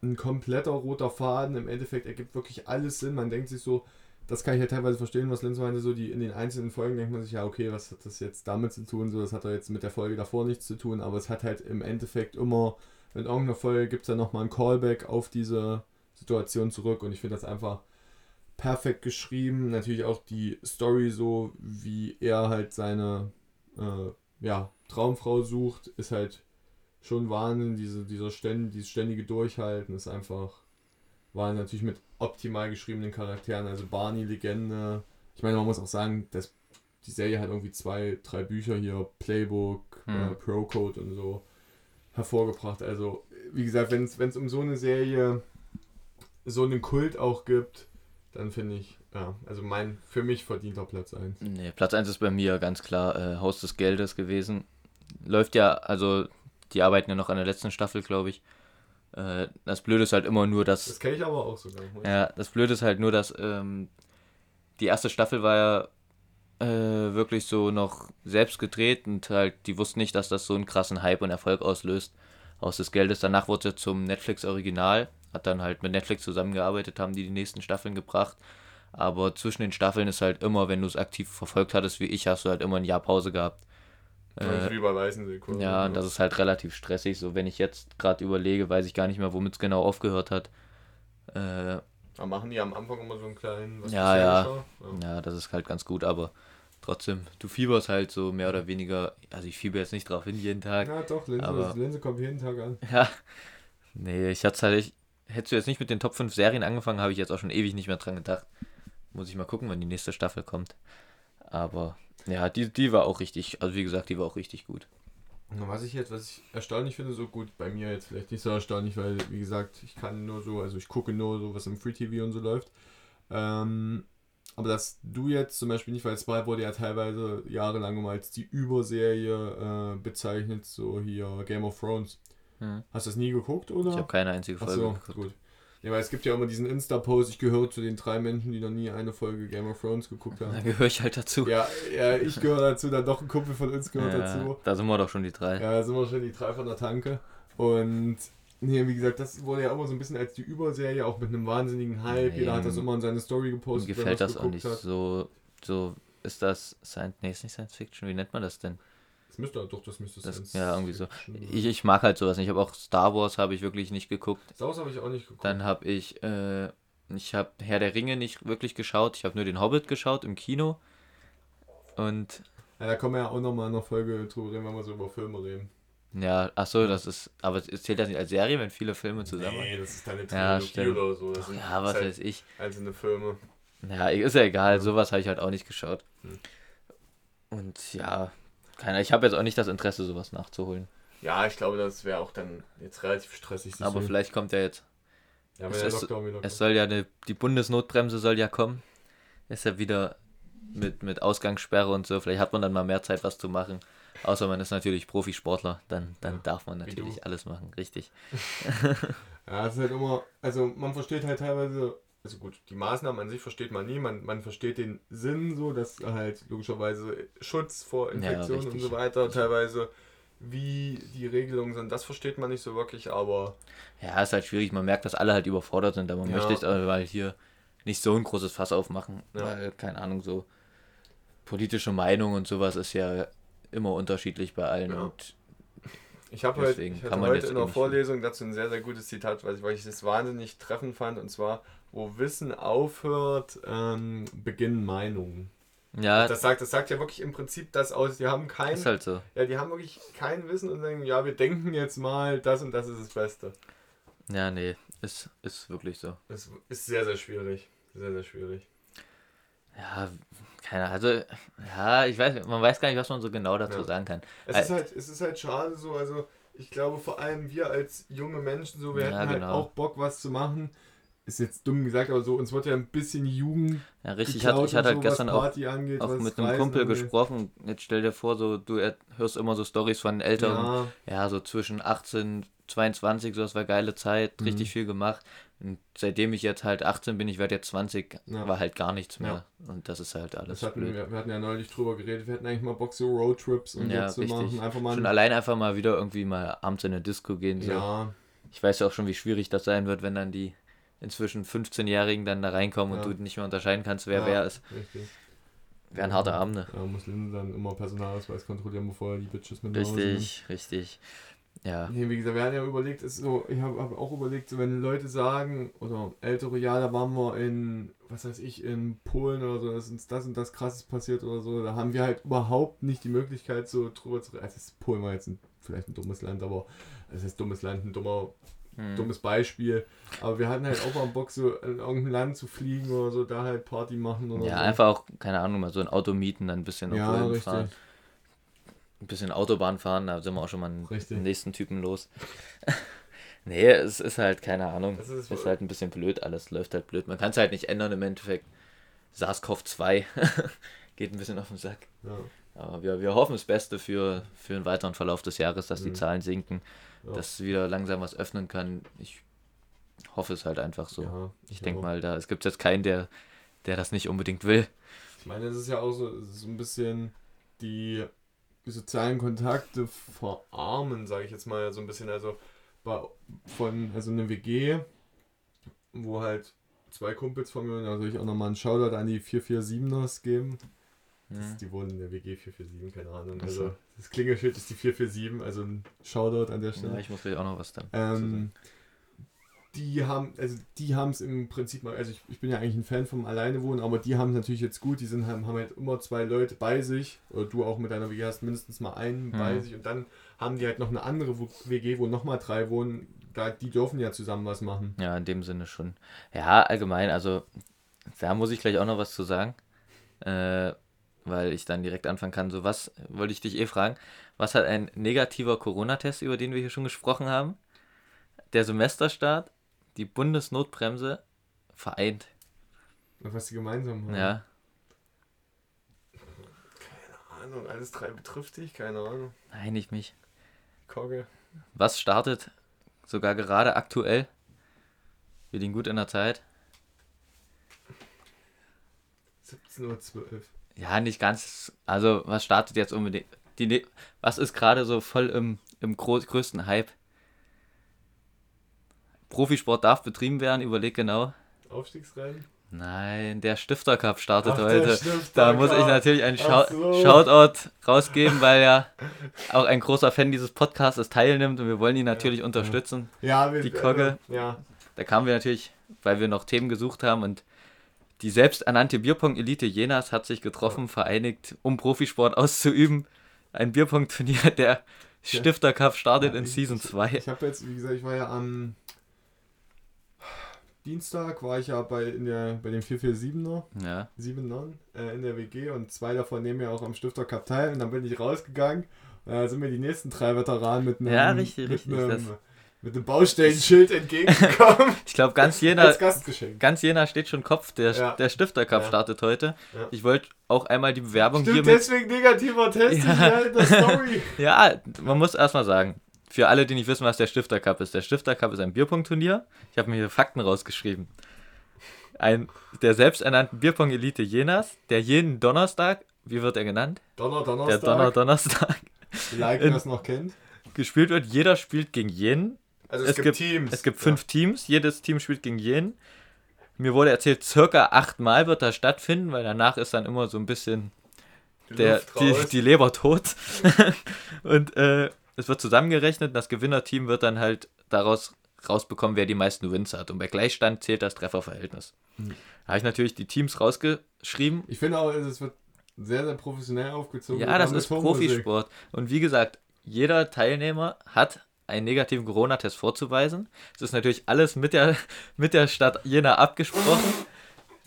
ein kompletter roter Faden. Im Endeffekt ergibt wirklich alles Sinn. Man denkt sich so, das kann ich ja teilweise verstehen, was Linz meinte, so die in den einzelnen Folgen denkt man sich, ja, okay, was hat das jetzt damit zu tun? So, das hat doch jetzt mit der Folge davor nichts zu tun, aber es hat halt im Endeffekt immer, in irgendeiner Folge gibt es dann nochmal ein Callback auf diese Situation zurück und ich finde das einfach perfekt geschrieben. Natürlich auch die Story so, wie er halt seine äh, ja, Traumfrau sucht, ist halt schon Wahnsinn. Diese, dieser ständ, dieses ständige Durchhalten ist einfach war natürlich mit optimal geschriebenen Charakteren, also Barney, Legende. Ich meine, man muss auch sagen, dass die Serie hat irgendwie zwei, drei Bücher hier, Playbook, Hm. äh, Pro-Code und so hervorgebracht. Also, wie gesagt, wenn es um so eine Serie so einen Kult auch gibt, dann finde ich, ja, also mein für mich verdienter Platz 1. Nee, Platz 1 ist bei mir ganz klar äh, Haus des Geldes gewesen. Läuft ja, also die arbeiten ja noch an der letzten Staffel, glaube ich. Äh, das Blöde ist halt immer nur, dass Das kenne ich aber auch sogar. Ja, das Blöde ist halt nur, dass ähm, die erste Staffel war ja äh, wirklich so noch selbst gedreht und halt, die wussten nicht, dass das so einen krassen Hype und Erfolg auslöst aus des Geldes. Danach wurde es zum Netflix-Original, hat dann halt mit Netflix zusammengearbeitet, haben die die nächsten Staffeln gebracht. Aber zwischen den Staffeln ist halt immer, wenn du es aktiv verfolgt hattest wie ich, hast du halt immer ein Jahr Pause gehabt. Äh, wie bei Weißensee. quasi. ja, und das ist halt relativ stressig. So, wenn ich jetzt gerade überlege, weiß ich gar nicht mehr, womit es genau aufgehört hat. Äh, Aber machen die am Anfang immer so einen kleinen. Was Ja, ja. geschah? Ja, das ist halt ganz gut, aber trotzdem, du fieberst halt so mehr oder weniger, also ich fieber jetzt nicht drauf hin jeden Tag. Ja, doch, Linse, Aber- Linse kommt jeden Tag an. Ja. Nee, ich hatte halt, ich, hättest du jetzt nicht mit den Top 5 Serien angefangen, habe ich jetzt auch schon ewig nicht mehr dran gedacht. Muss ich mal gucken, wann die nächste Staffel kommt. Aber ja, die, die war auch richtig, also wie gesagt, die war auch richtig gut. Was ich jetzt, was ich erstaunlich finde, so gut, bei mir jetzt vielleicht nicht so erstaunlich, weil, wie gesagt, ich kann nur so, also ich gucke nur so, was im Free TV und so läuft. Ähm, aber dass du jetzt zum Beispiel nicht, weil war, wurde ja teilweise jahrelang immer als die Überserie äh, bezeichnet, so hier Game of Thrones. Hm. Hast du das nie geguckt, oder? Ich habe keine einzige Folge so, geguckt. gut. Ja, weil es gibt ja immer diesen Insta-Post, ich gehöre zu den drei Menschen, die noch nie eine Folge Game of Thrones geguckt Da haben. gehöre ich halt dazu. Ja, ja, ich gehöre dazu, dann doch ein Kumpel von uns gehört Ja, dazu. da sind wir doch schon die drei. Ja, da sind wir schon die drei von der Tanke. Und Nee, wie gesagt, das wurde ja immer so ein bisschen als die Überserie, auch mit einem wahnsinnigen Hype. Nee, Jeder hat das immer in seine Story Mir gepostet. wenn gefällt das auch nicht. hat. So, so ist das Science, nee, ist nicht Science Fiction, wie nennt man das denn? Das müsste doch, das müsste Das, ja, irgendwie so. Ich, ich mag halt sowas nicht. Ich habe auch Star Wars habe ich wirklich nicht geguckt. Star Wars habe ich auch nicht geguckt. Dann habe ich, äh, ich habe Herr der Ringe nicht wirklich geschaut. Ich habe nur den Hobbit geschaut im Kino. Und ja, da kommen wir ja auch nochmal in einer Folge drüber reden, wenn wir so über Filme reden. ja, ach so, das ist, aber es zählt das nicht als Serie, wenn viele Filme zusammen. Nee, das ist deine Ja, Trilogie oder so. Das Ja, was halt weiß ich. einzelne Filme. Ja, ist ja egal, sowas habe ich halt auch nicht geschaut. Hm. Und ja, keiner, ich habe jetzt auch nicht das Interesse, sowas nachzuholen. Ja, ich glaube, das wäre auch dann jetzt relativ stressig. Aber deswegen. vielleicht kommt ja jetzt, Ja, es ist- es soll ja eine, die Bundesnotbremse soll ja kommen. Ist ja wieder mit, mit Ausgangssperre und so. Vielleicht hat man dann mal mehr Zeit, was zu machen. Außer man ist natürlich Profisportler, dann, dann Ja, darf man natürlich alles machen, richtig. Ja, es ist halt immer, also man versteht halt teilweise, also gut, die Maßnahmen an sich versteht man nie, man, man versteht den Sinn so, dass halt logischerweise Schutz vor Infektionen und richtig. so weiter, teilweise wie die Regelungen sind, das versteht man nicht so wirklich, aber Ja, ist halt schwierig. Man merkt, dass alle halt überfordert sind, aber man Ja. möchte jetzt aber mal hier nicht so ein großes Fass aufmachen. Ja. Weil, keine Ahnung, so politische Meinung und sowas ist ja immer unterschiedlich bei allen. Ja. Und ich habe heute, Deswegen ich hatte heute in nicht- Vorlesung dazu ein sehr, sehr gutes Zitat, weil ich, weil ich das wahnsinnig treffend fand, und zwar, wo Wissen aufhört, ähm, beginnen Meinungen. ja, Das sagt, das sagt ja wirklich im Prinzip das aus, die haben kein, ist halt so. ja, die haben wirklich kein Wissen und sagen, ja, wir denken jetzt mal, das und das ist das Beste. Ja, nee, ist, ist wirklich so. Das ist sehr, sehr schwierig. Sehr, sehr schwierig. Ja, keine Ahnung. Also, ja, ich weiß, man weiß gar nicht, was man so genau dazu Ja. sagen kann. Es ist halt, es ist halt schade so, also ich glaube vor allem wir als junge Menschen so, wir Ja, hätten halt genau. auch Bock was zu machen. Ist jetzt dumm gesagt, aber so, uns wird ja ein bisschen Jugend Ja, richtig. Ich hatte, ich hatte und halt so, gestern auch, angeht, auch mit einem Reisen Kumpel angeht. gesprochen. Jetzt stell dir vor, so du hörst immer so Stories von Älteren. Ja, Ja, so zwischen 18, 22, so das war geile Zeit, Mhm. richtig viel gemacht. Und seitdem ich jetzt halt 18 bin, ich werde jetzt 20, Ja. war halt gar nichts mehr. Und das ist halt alles hatten blöd. wir, wir hatten ja neulich drüber geredet, wir hätten eigentlich mal Bock so Roadtrips und Ja, so zu richtig. machen. Einfach mal Schon allein einfach mal wieder irgendwie mal abends in eine Disco gehen. So. ja, Ich weiß ja auch schon, wie schwierig das sein wird, wenn dann die inzwischen 15-Jährigen dann da reinkommen Ja. und du nicht mehr unterscheiden kannst, wer ja, wer ist. Richtig. Wären harte Abende. Ja, muss dann immer Personalausweis kontrollieren, bevor er die Bitches mit Hause nimmt. Richtig, richtig. Ja. Nee, wie gesagt, wir hatten ja überlegt, ist so, ich habe hab auch überlegt, so wenn Leute sagen, oder ältere, ja, da waren wir in, was weiß ich, in Polen oder so, da ist uns das und das krasses passiert oder so, da haben wir halt überhaupt nicht die Möglichkeit, so drüber zu reden. Also Polen war jetzt ein, vielleicht ein dummes Land, aber es ist dummes Land, ein dummer, Hm. dummes Beispiel. Aber wir hatten halt auch mal Bock, so in irgendein Land zu fliegen oder so, da halt Party machen oder Ja, so. einfach auch, keine Ahnung, mal so ein Auto mieten, dann ein bisschen Ja, richtig. hinfahren. Ein bisschen Autobahn fahren, da sind wir auch schon mal Richtig. nächsten Typen los. nee, es ist halt, keine Ahnung. Es ist- ist, halt ein bisschen blöd, alles läuft halt blöd. Man kann es halt nicht ändern im Endeffekt. SARS-CoV-2 geht ein bisschen auf den Sack. Ja, Aber wir, wir hoffen das Beste für, für den weiteren Verlauf des Jahres, dass die Mhm. Zahlen sinken, ja. dass wieder langsam was öffnen kann. Ich hoffe es halt einfach so. ja, ich denke mal, da es gibt jetzt keinen, der, der das nicht unbedingt will. Ich meine, es ist ja auch so, so ein bisschen die sozialen Kontakte verarmen, sage ich jetzt mal so ein bisschen. Also bei, von also eine WG, wo halt zwei Kumpels von mir, da soll ich auch nochmal einen Shoutout an die 447ers geben. Das, die wohnen in der WG 447, keine Ahnung. Also das Klingelschild ist die 447, also ein Shoutout an der Ja, Stelle. ich muss gleich auch noch was dann. Ähm, die haben, also die haben es im Prinzip mal, also ich, ich bin ja eigentlich ein Fan vom Alleinewohnen, aber die haben es natürlich jetzt gut, die sind, haben, haben halt immer zwei Leute bei sich, oder du auch mit deiner WG hast mindestens mal einen bei Mhm. sich und dann haben die halt noch eine andere WG, wo nochmal drei wohnen, da, die dürfen ja zusammen was machen. Ja, in dem Sinne schon. Ja, allgemein, also da muss ich gleich auch noch was zu sagen, äh, weil ich dann direkt anfangen kann. So, was wollte ich dich eh fragen? Was hat ein negativer Corona-Test, über den wir hier schon gesprochen haben, der Semesterstart, die Bundesnotbremse vereint? Was die gemeinsam haben. Ja, Keine Ahnung, alles drei betrifft dich, keine Ahnung. nein, nicht mich. Kogge. Was startet sogar gerade aktuell? Wir liegen gut in der Zeit. 17.12 Uhr. Ja, nicht ganz. Also, was startet jetzt unbedingt? Die, ne- was ist gerade so voll im, im größten Hype? Profisport darf betrieben werden, überleg genau. Aufstiegsrennen? Nein, der Stifter Cup startet Ach, heute. Stifter Da muss ich natürlich einen Schau so. Shoutout rausgeben, weil er auch ein großer Fan dieses Podcasts teilnimmt und wir wollen ihn natürlich unterstützen. Ja, wir, Die Kogge. Also, ja. Da kamen wir natürlich, weil wir noch Themen gesucht haben und die selbsternannte Bierpong-Elite Jenas hat sich getroffen, vereinigt, um Profisport auszuüben. Ein Bierpong-Turnier, der Stifter Cup startet Ja, in ich- Season 2. Ich habe jetzt, wie gesagt, ich war ja am Dienstag, war ich ja bei, in der, bei den 447er, Ja. 7ern äh, in der WG und zwei davon nehmen ja auch am Stifter Cup teil und dann bin ich rausgegangen. Da sind mir die nächsten drei Veteranen mit einem, Ja, richtig, mit richtig, einem, mit einem Baustellenschild entgegengekommen. Ich glaube, ganz Jena, ganz Jena steht schon Kopf. Der, Ja. der Stifter Cup Ja. startet heute. Ja. Ich wollte auch einmal die Bewerbung Stimmt, hier mit. deswegen negativer Test Ja. ja. in der Story. Ja, man muss erstmal sagen, für alle, die nicht wissen, was der Stifter Cup ist. Der Stifter Cup ist ein Bierpong-Turnier. Ich habe mir hier Fakten rausgeschrieben. Ein der selbsternannten Bierpong-Elite Jenas, der jeden Donnerstag, wie wird er genannt? Donner, Der Donnerstag. Donner Donnerstag Vielleicht, wer es noch kennt. gespielt wird. Jeder spielt gegen jeden. Also es gibt- Teams. Es gibt fünf Teams, jedes Team spielt gegen jeden. Mir wurde erzählt, circa achtmal wird das stattfinden, weil danach ist dann immer so ein bisschen Ja. der, die, die Leber tot. und äh, es wird zusammengerechnet und das Gewinnerteam wird dann halt daraus rausbekommen, wer die meisten Wins hat. Und bei Gleichstand zählt das Trefferverhältnis. Hm. Da habe ich natürlich die Teams rausgeschrieben. Ich finde auch, es wird sehr, sehr professionell aufgezogen. Ja, das ist. Profisport. Und wie gesagt, jeder Teilnehmer hat einen negativen Corona-Test vorzuweisen. Es ist natürlich alles mit der, mit der Stadt Jena abgesprochen.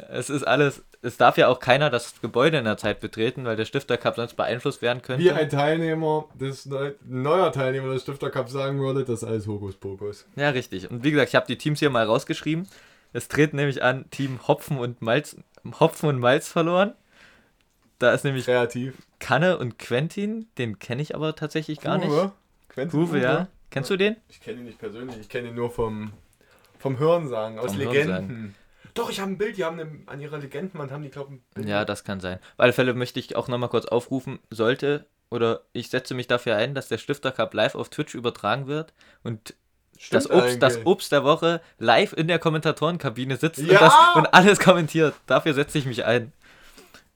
Es ist alles, es darf ja auch keiner das Gebäude in der Zeit betreten, weil der Stifter Cup sonst beeinflusst werden könnte. Wie ein Teilnehmer, des Neu neuer Teilnehmer des Stifter Cup sagen würde, das ist alles Hokuspokus. Ja, richtig. Und wie gesagt, ich habe die Teams hier mal rausgeschrieben. Es treten nämlich an Team Hopfen und Malz, Hopfen und Malz verloren. Da ist nämlich Kreativ. Kanne und Quentin, den kenne ich aber tatsächlich gar nicht. Uwe. Quentin Uwe, ja. Kennst du den? Ich kenne ihn nicht persönlich, ich kenne ihn nur vom, vom Hörensagen, aus Vom Legenden. Hörensagen. Doch, ich habe ein Bild, die haben eine, an ihrer Legendenwand haben die, glaube ich, ein Bild. Ja, das kann sein. Auf alle Fälle möchte ich auch nochmal kurz aufrufen, sollte oder ich setze mich dafür ein, dass der Stifter Cup live auf Twitch übertragen wird und Stimmt das Obst, das. Obst der Woche live in der Kommentatorenkabine sitzt und, Ja! das, und alles kommentiert. Dafür setze ich mich ein.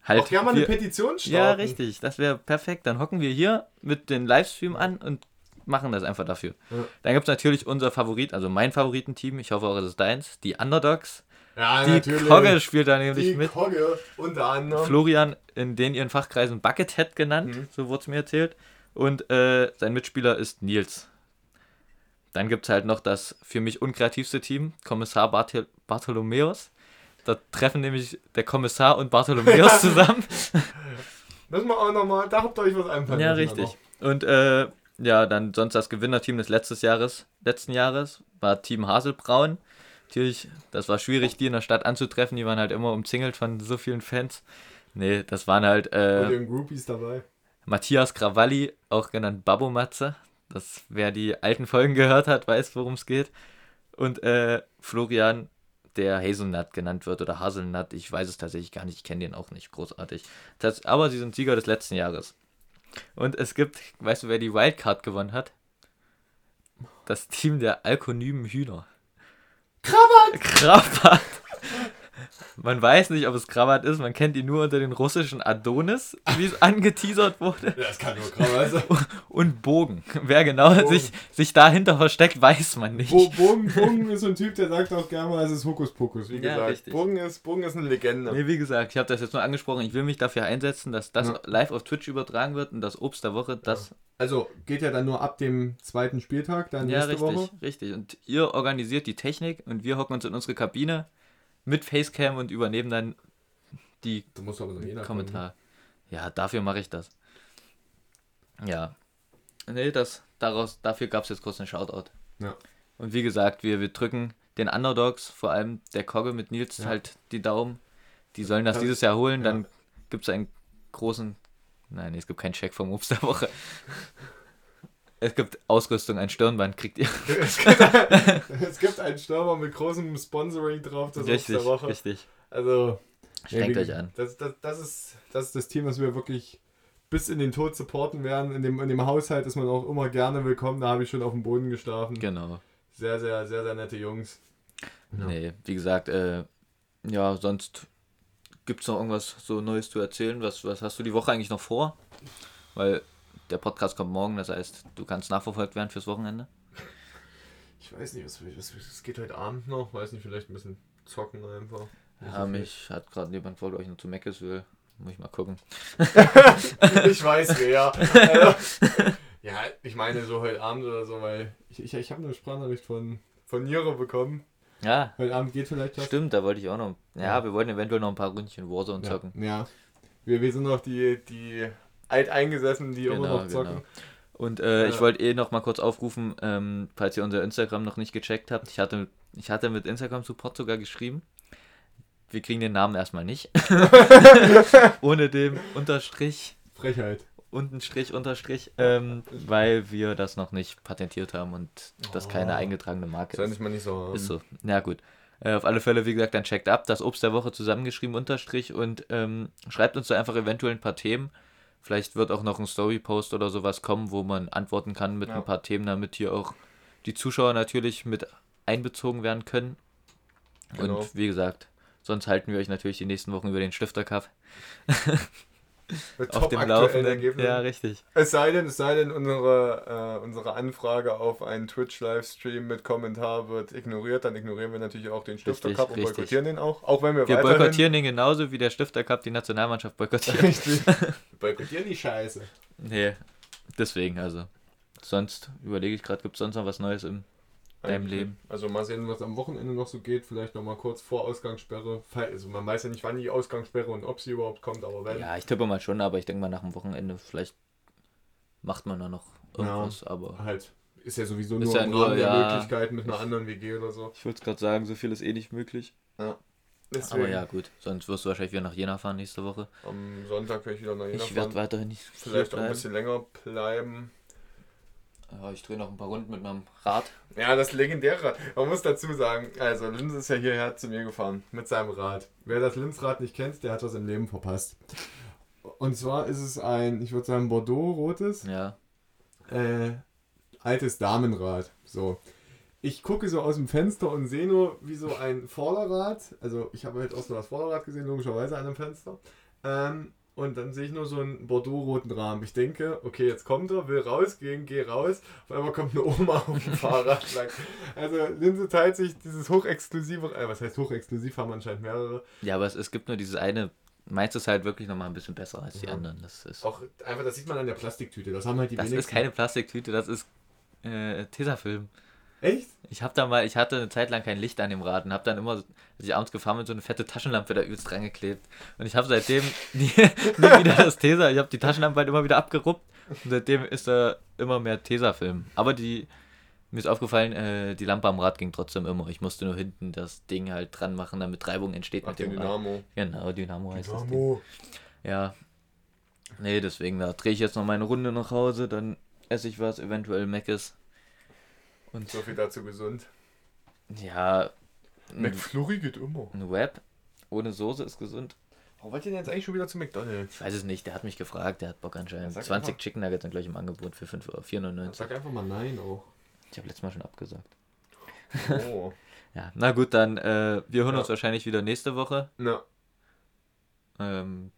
Halt, Auch gerne mal eine Petition starten. ja, richtig, das wäre perfekt. Dann hocken wir hier mit dem Livestream an und machen das einfach dafür. Ja. Dann gibt es natürlich unser Favorit, also mein Favoritenteam, ich hoffe auch, es ist deins, die Underdogs. Ja, Die natürlich. Kogge spielt da nämlich die mit. Kogge unter anderem. Florian, in den ihren Fachkreisen Buckethead genannt, Mhm. so wurde es mir erzählt. Und äh, sein Mitspieler ist Nils. Dann gibt es halt noch das für mich unkreativste Team, Kommissar Barthel Bartholomäus. Da treffen nämlich der Kommissar und Bartholomäus zusammen. Müssen wir auch nochmal, da habt ihr euch was einfallen ja, richtig. Und äh, ja, dann sonst das Gewinnerteam des letztes Jahres, letzten Jahres war Team Haselbraun. Natürlich, das war schwierig, die in der Stadt anzutreffen. Die waren halt immer umzingelt von so vielen Fans. Nee, das waren halt äh, den Groupies dabei. Matthias Krawalli, auch genannt Babomatze. Das, wer die alten Folgen gehört hat, weiß, worum es geht. Und äh, Florian, der Hazelnut genannt wird oder Haselnut, ich weiß es tatsächlich gar nicht, ich kenne den auch nicht großartig. Das, aber sie sind Sieger des letzten Jahres. Und es gibt, weißt du, wer die Wildcard gewonnen hat? Das Team der alkonymen Hühner. Krabat! Krabat! Man weiß nicht, ob es Krabat ist, man kennt ihn nur unter den russischen Adonis, wie es angeteasert wurde. Ja, das kann nur Krabat also, Und Bogen. Wer genau Bogen. sich, sich dahinter versteckt, weiß man nicht. Bo Bogen, Bogen ist so ein Typ, der sagt auch gerne mal, es ist Hokuspokus, wie Ja, gesagt. richtig. Bogen ist, Bogen ist eine Legende. Nee, wie gesagt, ich habe das jetzt nur angesprochen. Ich will mich dafür einsetzen, dass das Ja. live auf Twitch übertragen wird und das Obst der Woche, das. Also geht ja dann nur ab dem zweiten Spieltag, dann Ja, nächste richtig, Woche. richtig. Und ihr organisiert die Technik und wir hocken uns in unsere Kabine mit Facecam und übernehmen dann die Du musst aber jeder Kommentar. Ja, dafür mache ich das. Ja. Nee, das, daraus, dafür gab es jetzt kurz einen Shoutout. Ja. Und wie gesagt, wir, wir drücken den Underdogs, vor allem der Kogge mit Nils, Ja. halt die Daumen. Die sollen das Das- dieses Jahr holen, ja. dann gibt es einen großen. Nein, nee, es gibt keinen Check vom Obst der Woche. Es gibt Ausrüstung, ein Stirnband kriegt ihr. es, gibt, es gibt einen Stürmer mit großem Sponsoring drauf, das ist richtig, der Woche. richtig. Also, Strengt euch an. Das, das, das, ist, das ist das Team, das wir wirklich bis in den Tod supporten werden. In dem, in dem Haushalt ist man auch immer gerne willkommen. Da habe ich schon auf dem Boden geschlafen. Genau. Sehr, sehr, sehr, sehr nette Jungs. Ja. Nee, wie gesagt, äh, ja, sonst gibt es noch irgendwas so Neues zu erzählen? Was, was hast du die Woche eigentlich noch vor? Weil der Podcast kommt morgen, das heißt, du kannst nachverfolgt werden fürs Wochenende. Ich weiß nicht, was, was, was geht heute Abend noch? Weiß nicht, vielleicht ein bisschen zocken einfach. Ja, mich hat gerade jemand vor, euch noch zu Meckes will. Muss ich mal gucken. ich weiß wer. Also, ja, ich meine so heute Abend oder so, weil ich, ich, ich habe eine Sprachnachricht von, von Niro bekommen. Ja. Heute Abend geht vielleicht was. Stimmt, da wollte ich auch noch. Ja, ja. wir wollten eventuell noch ein paar Ründchen Warzone zocken. Ja. ja. Wir, wir sind noch die, die Alteingesessenen, die genau, immer noch zocken. Genau. Und äh, ja. ich wollte eh noch mal kurz aufrufen, ähm, falls ihr unser Instagram noch nicht gecheckt habt. Ich hatte, ich hatte mit Instagram Support sogar geschrieben. Wir kriegen den Namen erstmal nicht. Ohne dem Unterstrich. Frechheit. Unten Strich, Unterstrich, ähm, weil wir das noch nicht patentiert haben und das keine oh. eingetragene Marke ist. Das mal nicht so. Ist so. Na gut. Äh, auf alle Fälle, wie gesagt, dann checkt ab, das Obst der Woche zusammengeschrieben, Unterstrich und ähm, schreibt uns da einfach eventuell ein paar Themen. Vielleicht wird auch noch ein Story-Post oder sowas kommen, wo man antworten kann mit ja. ein paar Themen, damit hier auch die Zuschauer natürlich mit einbezogen werden können. Genau. Und wie gesagt, Sonst halten wir euch natürlich die nächsten Wochen über den Stifter Cup. auf dem Laufenden. Ergebnis. Ja, richtig. Es sei denn, es sei denn, unsere, äh, unsere Anfrage auf einen Twitch-Livestream mit Kommentar wird ignoriert, dann ignorieren wir natürlich auch den Stifter richtig, Cup und richtig. boykottieren den auch. Auch wenn wir Wir boykottieren den genauso wie der Stifter Cup die Nationalmannschaft boykottiert. Richtig. wir boykottieren die Scheiße. Nee, deswegen also. Sonst überlege ich gerade, gibt es sonst noch was Neues im deinem Leben. Also mal sehen, was am Wochenende noch so geht. Vielleicht noch mal kurz vor Ausgangssperre. Also man weiß ja nicht, wann die Ausgangssperre und ob sie überhaupt kommt, aber wenn. Ja, ich tippe mal schon, aber ich denke mal nach dem Wochenende vielleicht macht man da noch irgendwas, ja, aber. Halt. Ist ja sowieso nur ja Rahmen ja, der Möglichkeiten mit einer anderen WG oder so. Ich wollte es gerade sagen, so viel ist eh nicht möglich. Ja. Deswegen. Aber ja, gut. Sonst wirst du wahrscheinlich wieder nach Jena fahren nächste Woche. Am Sonntag werde ich wieder nach Jena ich fahren. Ich werde weiterhin nicht. Vielleicht auch ein bisschen länger bleiben. Ich drehe noch ein paar Runden mit meinem Rad. Ja, das legendäre Rad. Man muss dazu sagen, also Linz ist ja hierher zu mir gefahren mit seinem Rad. Wer das Linz-Rad nicht kennt, der hat was im Leben verpasst. Und zwar ist es ein, ich würde sagen, Bordeaux-rotes. Ja. Äh, altes Damenrad. So. Ich gucke so aus dem Fenster und sehe nur, wie so ein Vorderrad, also ich habe halt auch so das Vorderrad gesehen, logischerweise an dem Fenster. Ähm, und dann sehe ich nur so einen Bordeaux-roten Rahmen. Ich denke, okay, jetzt kommt er, will rausgehen, geh raus. Auf einmal kommt eine Oma auf dem Fahrrad lang. Also Linse teilt sich dieses hochexklusive, äh, was heißt hochexklusiv, haben anscheinend mehrere. Ja, aber es, es gibt nur dieses eine, meins ist halt wirklich nochmal ein bisschen besser als die ja. anderen. Das ist auch einfach, das sieht man an der Plastiktüte. Das haben halt die Das wenigsten. ist keine Plastiktüte, das ist äh, Tesafilm. Echt? Ich habe da mal, ich hatte eine Zeit lang kein Licht an dem Rad und habe dann immer, als ich abends gefahren bin, so eine fette Taschenlampe da übelst reingeklebt. Und ich habe seitdem nie, nie, wieder das Tesa. Ich habe die Taschenlampe halt immer wieder abgeruppt und seitdem ist da immer mehr Tesa-Film. Aber die, mir ist aufgefallen, äh, die Lampe am Rad ging trotzdem immer. Ich musste nur hinten das Ding halt dran machen, damit Treibung entsteht Ach, mit dem Dynamo. Rad. Genau, Dynamo heißt Dynamo. das. Ja. Nee, deswegen, da drehe ich jetzt noch meine Runde nach Hause, dann esse ich was, eventuell Meckes. Und so viel dazu gesund. Ja. McFlurry geht immer. Ein Wrap ohne Soße ist gesund. Warum wollt ihr denn jetzt eigentlich schon wieder zu McDonalds? Ich weiß es nicht, der hat mich gefragt, der hat Bock anscheinend. 20 einfach, Chicken Nuggets sind gleich im Angebot für 4,99 Sag einfach mal nein auch. Ich habe letztes Mal schon abgesagt. Oh. ja, na gut, dann äh, wir hören ja. uns wahrscheinlich wieder nächste Woche. Ja. Ähm,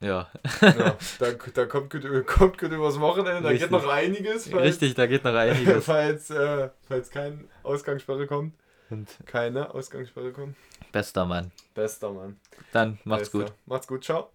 ja. ja da, da kommt, gut, kommt gut übers Wochenende, da Richtig. geht noch einiges. Falls, Richtig, da geht noch einiges. falls, äh, falls kein Ausgangssperre kommt. Und keine Ausgangssperre kommt. Bester Mann. Bester Mann. Dann macht's Bester. gut. Macht's gut, ciao.